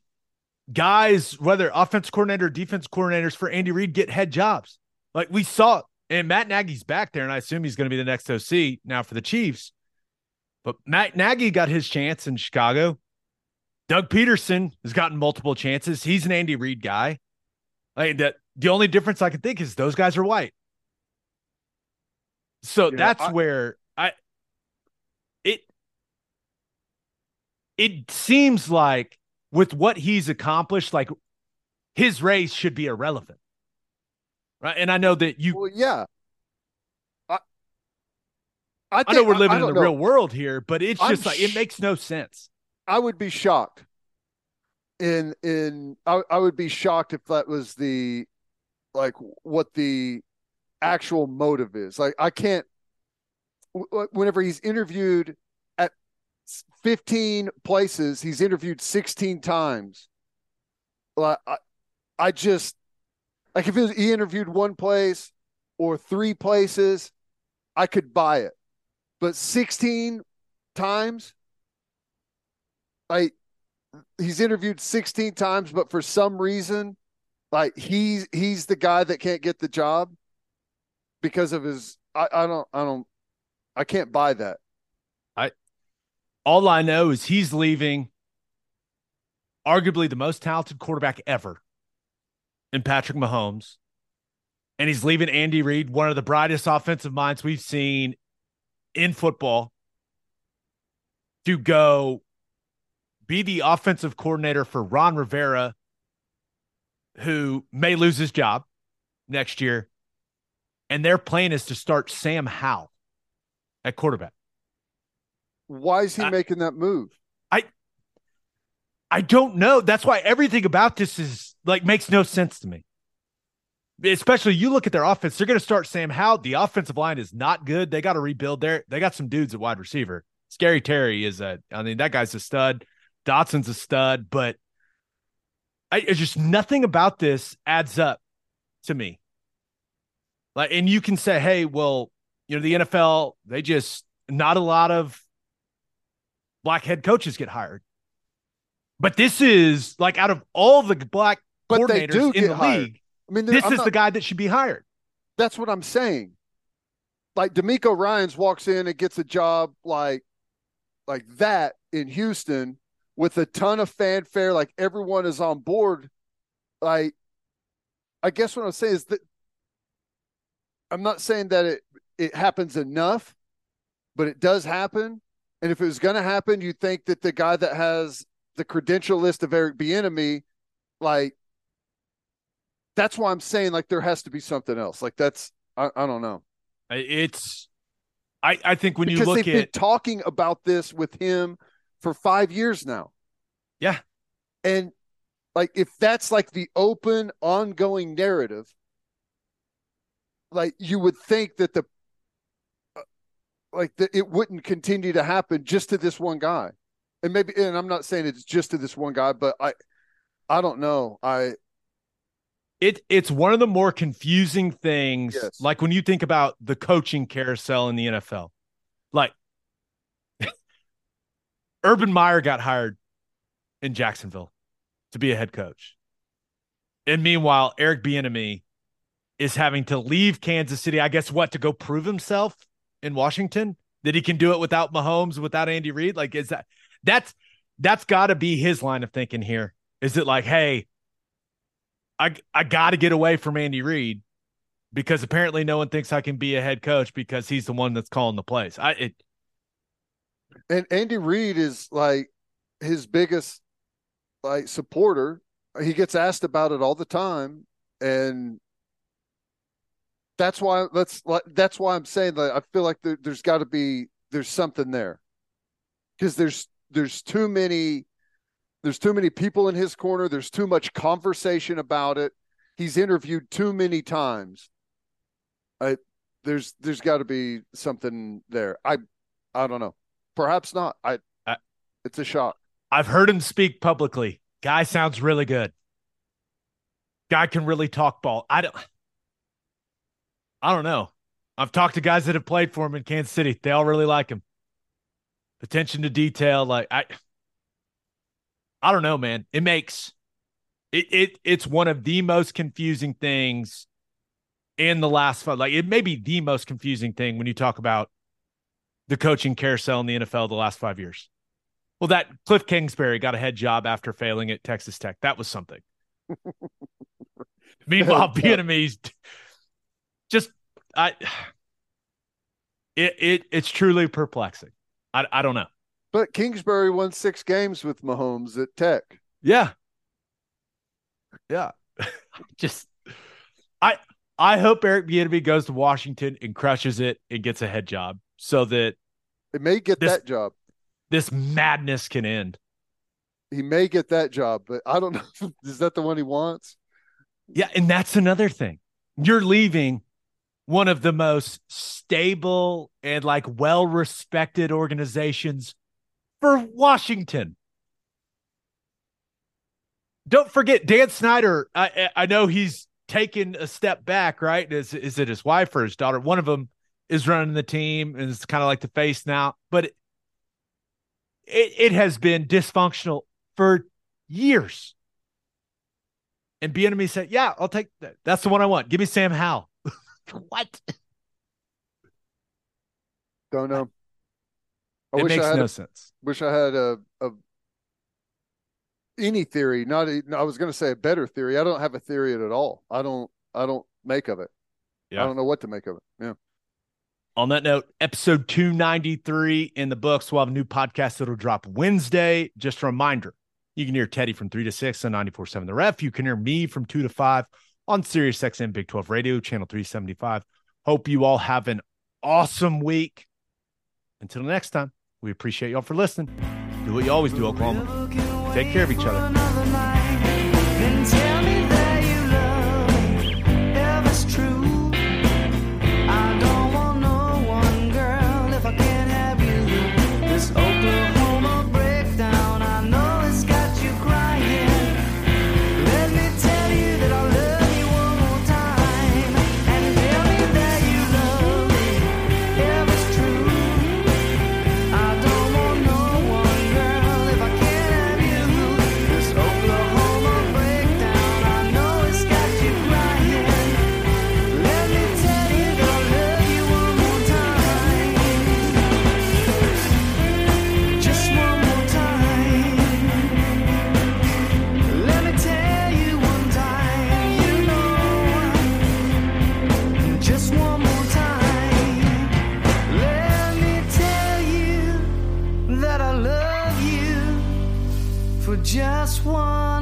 guys, whether offense coordinator or defense coordinators for Andy Reid, get head jobs. Like we saw, and Matt Nagy's back there, and I assume he's going to be the next OC now for the Chiefs. But Matt Nagy got his chance in Chicago. Doug Pederson has gotten multiple chances. He's an Andy Reid guy. Like that, the only difference I can think is those guys are white. So Yeah, that's I- where I it it seems like with what he's accomplished, like his race should be irrelevant. Right. And I know that you well, yeah. I I, I know we're living I in the know. real world here, but it's I'm just like it makes no sense. I would be shocked. In in I, I would be shocked if that was the like what the actual motive is. Like I can't. Whenever he's interviewed at 15 places, he's interviewed 16 times. Like I, I just Like if was, he interviewed one place or three places, I could buy it. But 16 times, like he's interviewed 16 times, but for some reason, like he's he's the guy that can't get the job because of his I, I don't I don't I can't buy that. I All I know is he's leaving arguably the most talented quarterback ever in Patrick Mahomes. And he's leaving Andy Reid, one of the brightest offensive minds we've seen in football, to go be the offensive coordinator for Ron Rivera, who may lose his job next year. And their plan is to start Sam Howell at quarterback. Why is he I- making that move? I I don't know. That's why everything about this is like makes no sense to me. Especially you look at their offense, they're going to start Sam Howell. The offensive line is not good. They got to rebuild there. They got some dudes at wide receiver. Scary Terry is a, I mean, that guy's a stud. Dotson's a stud, but I, it's just nothing about this adds up to me. Like, and you can say, hey, well, you know, the NFL, they just not a lot of black head coaches get hired. But this is like out of all the black But they coordinators in the hired. league, I mean, this I'm is not- the guy that should be hired. That's what I'm saying. Like DeMeco Ryans walks in and gets a job like like that in Houston with a ton of fanfare, like everyone is on board. Like I guess what I'm saying is that I'm not saying that it it happens enough, but it does happen. And if it was going to happen, you think that the guy that has the credential list of Eric Bieniemy, like that's why I'm saying like there has to be something else. Like that's I, I don't know It's, I, I think when because you look they've been at, talking about this with him for five years now. Yeah. and like if that's like the open ongoing narrative, like you would think that the uh, like that it wouldn't continue to happen just to this one guy, and maybe and I'm not saying it's just to this one guy, but I I don't know I it, it's one of the more confusing things. Yes. Like when you think about the coaching carousel in the NFL, like Urban Meyer got hired in Jacksonville to be a head coach. And meanwhile, Eric Bieniemy is having to leave Kansas City, I guess what, to go prove himself in Washington? That he can do it without Mahomes, without Andy Reid? Like, is that that's that's gotta be his line of thinking here. Is it like, hey, I I gotta get away from Andy Reid because apparently no one thinks I can be a head coach because he's the one that's calling the plays. I it and Andy Reid is like his biggest like supporter. He gets asked about it all the time, and that's why that's that's why I'm saying that I feel like there, there's got to be there's something there because there's there's too many there's too many people in his corner. There's too much conversation about it. He's interviewed too many times. I there's there's got to be something there. I I don't know. Perhaps not. I, I- it's a shock. I've heard him speak publicly. Guy sounds really good. Guy can really talk ball. I don't I don't know. I've talked to guys that have played for him in Kansas City. They all really like him. Attention to detail, like I I don't know, man. It makes it it it's one of the most confusing things in the last five. Like it may be the most confusing thing when you talk about the coaching carousel in the NFL the last five years. Well, that Cliff Kingsbury got a head job after failing at Texas Tech. That was something. Meanwhile, Bieniemy just I it it it's truly perplexing. I I don't know. But Kingsbury won six games with Mahomes at Tech. Yeah. Yeah. just I I hope Eric Bieniemy goes to Washington and crushes it and gets a head job so that it may get This- that job. this madness can end. He may get that job, but I don't know. Is that the one he wants? Yeah, and that's another thing. You're leaving one of the most stable and like well-respected organizations for Washington. Don't forget Dan Snyder. I I know he's taking a step back, right? Is is it his wife or his daughter? One of them is running the team and it's kind of like the face now, but it, it, it has been dysfunctional for years. And Bieniemy said, "Yeah, I'll take that. That's the one I want. Give me Sam Howell." what? Don't know. I it wish makes I had no a, sense. wish I had a, a any theory. Not a, I was going to say a better theory. I don't have a theory at all. I don't. I don't make of it. Yeah. I don't know what to make of it. Yeah. On that note, episode 293 in the books. We'll have a new podcast that'll drop Wednesday. Just a reminder you can hear Teddy from 3 to 6 on 94.7 The Ref. You can hear me from 2 to 5 on Sirius XM Big 12 Radio, channel 375. Hope you all have an awesome week. Until next time, we appreciate y'all for listening. Do what you always do, Oklahoma. Take care of each other. One.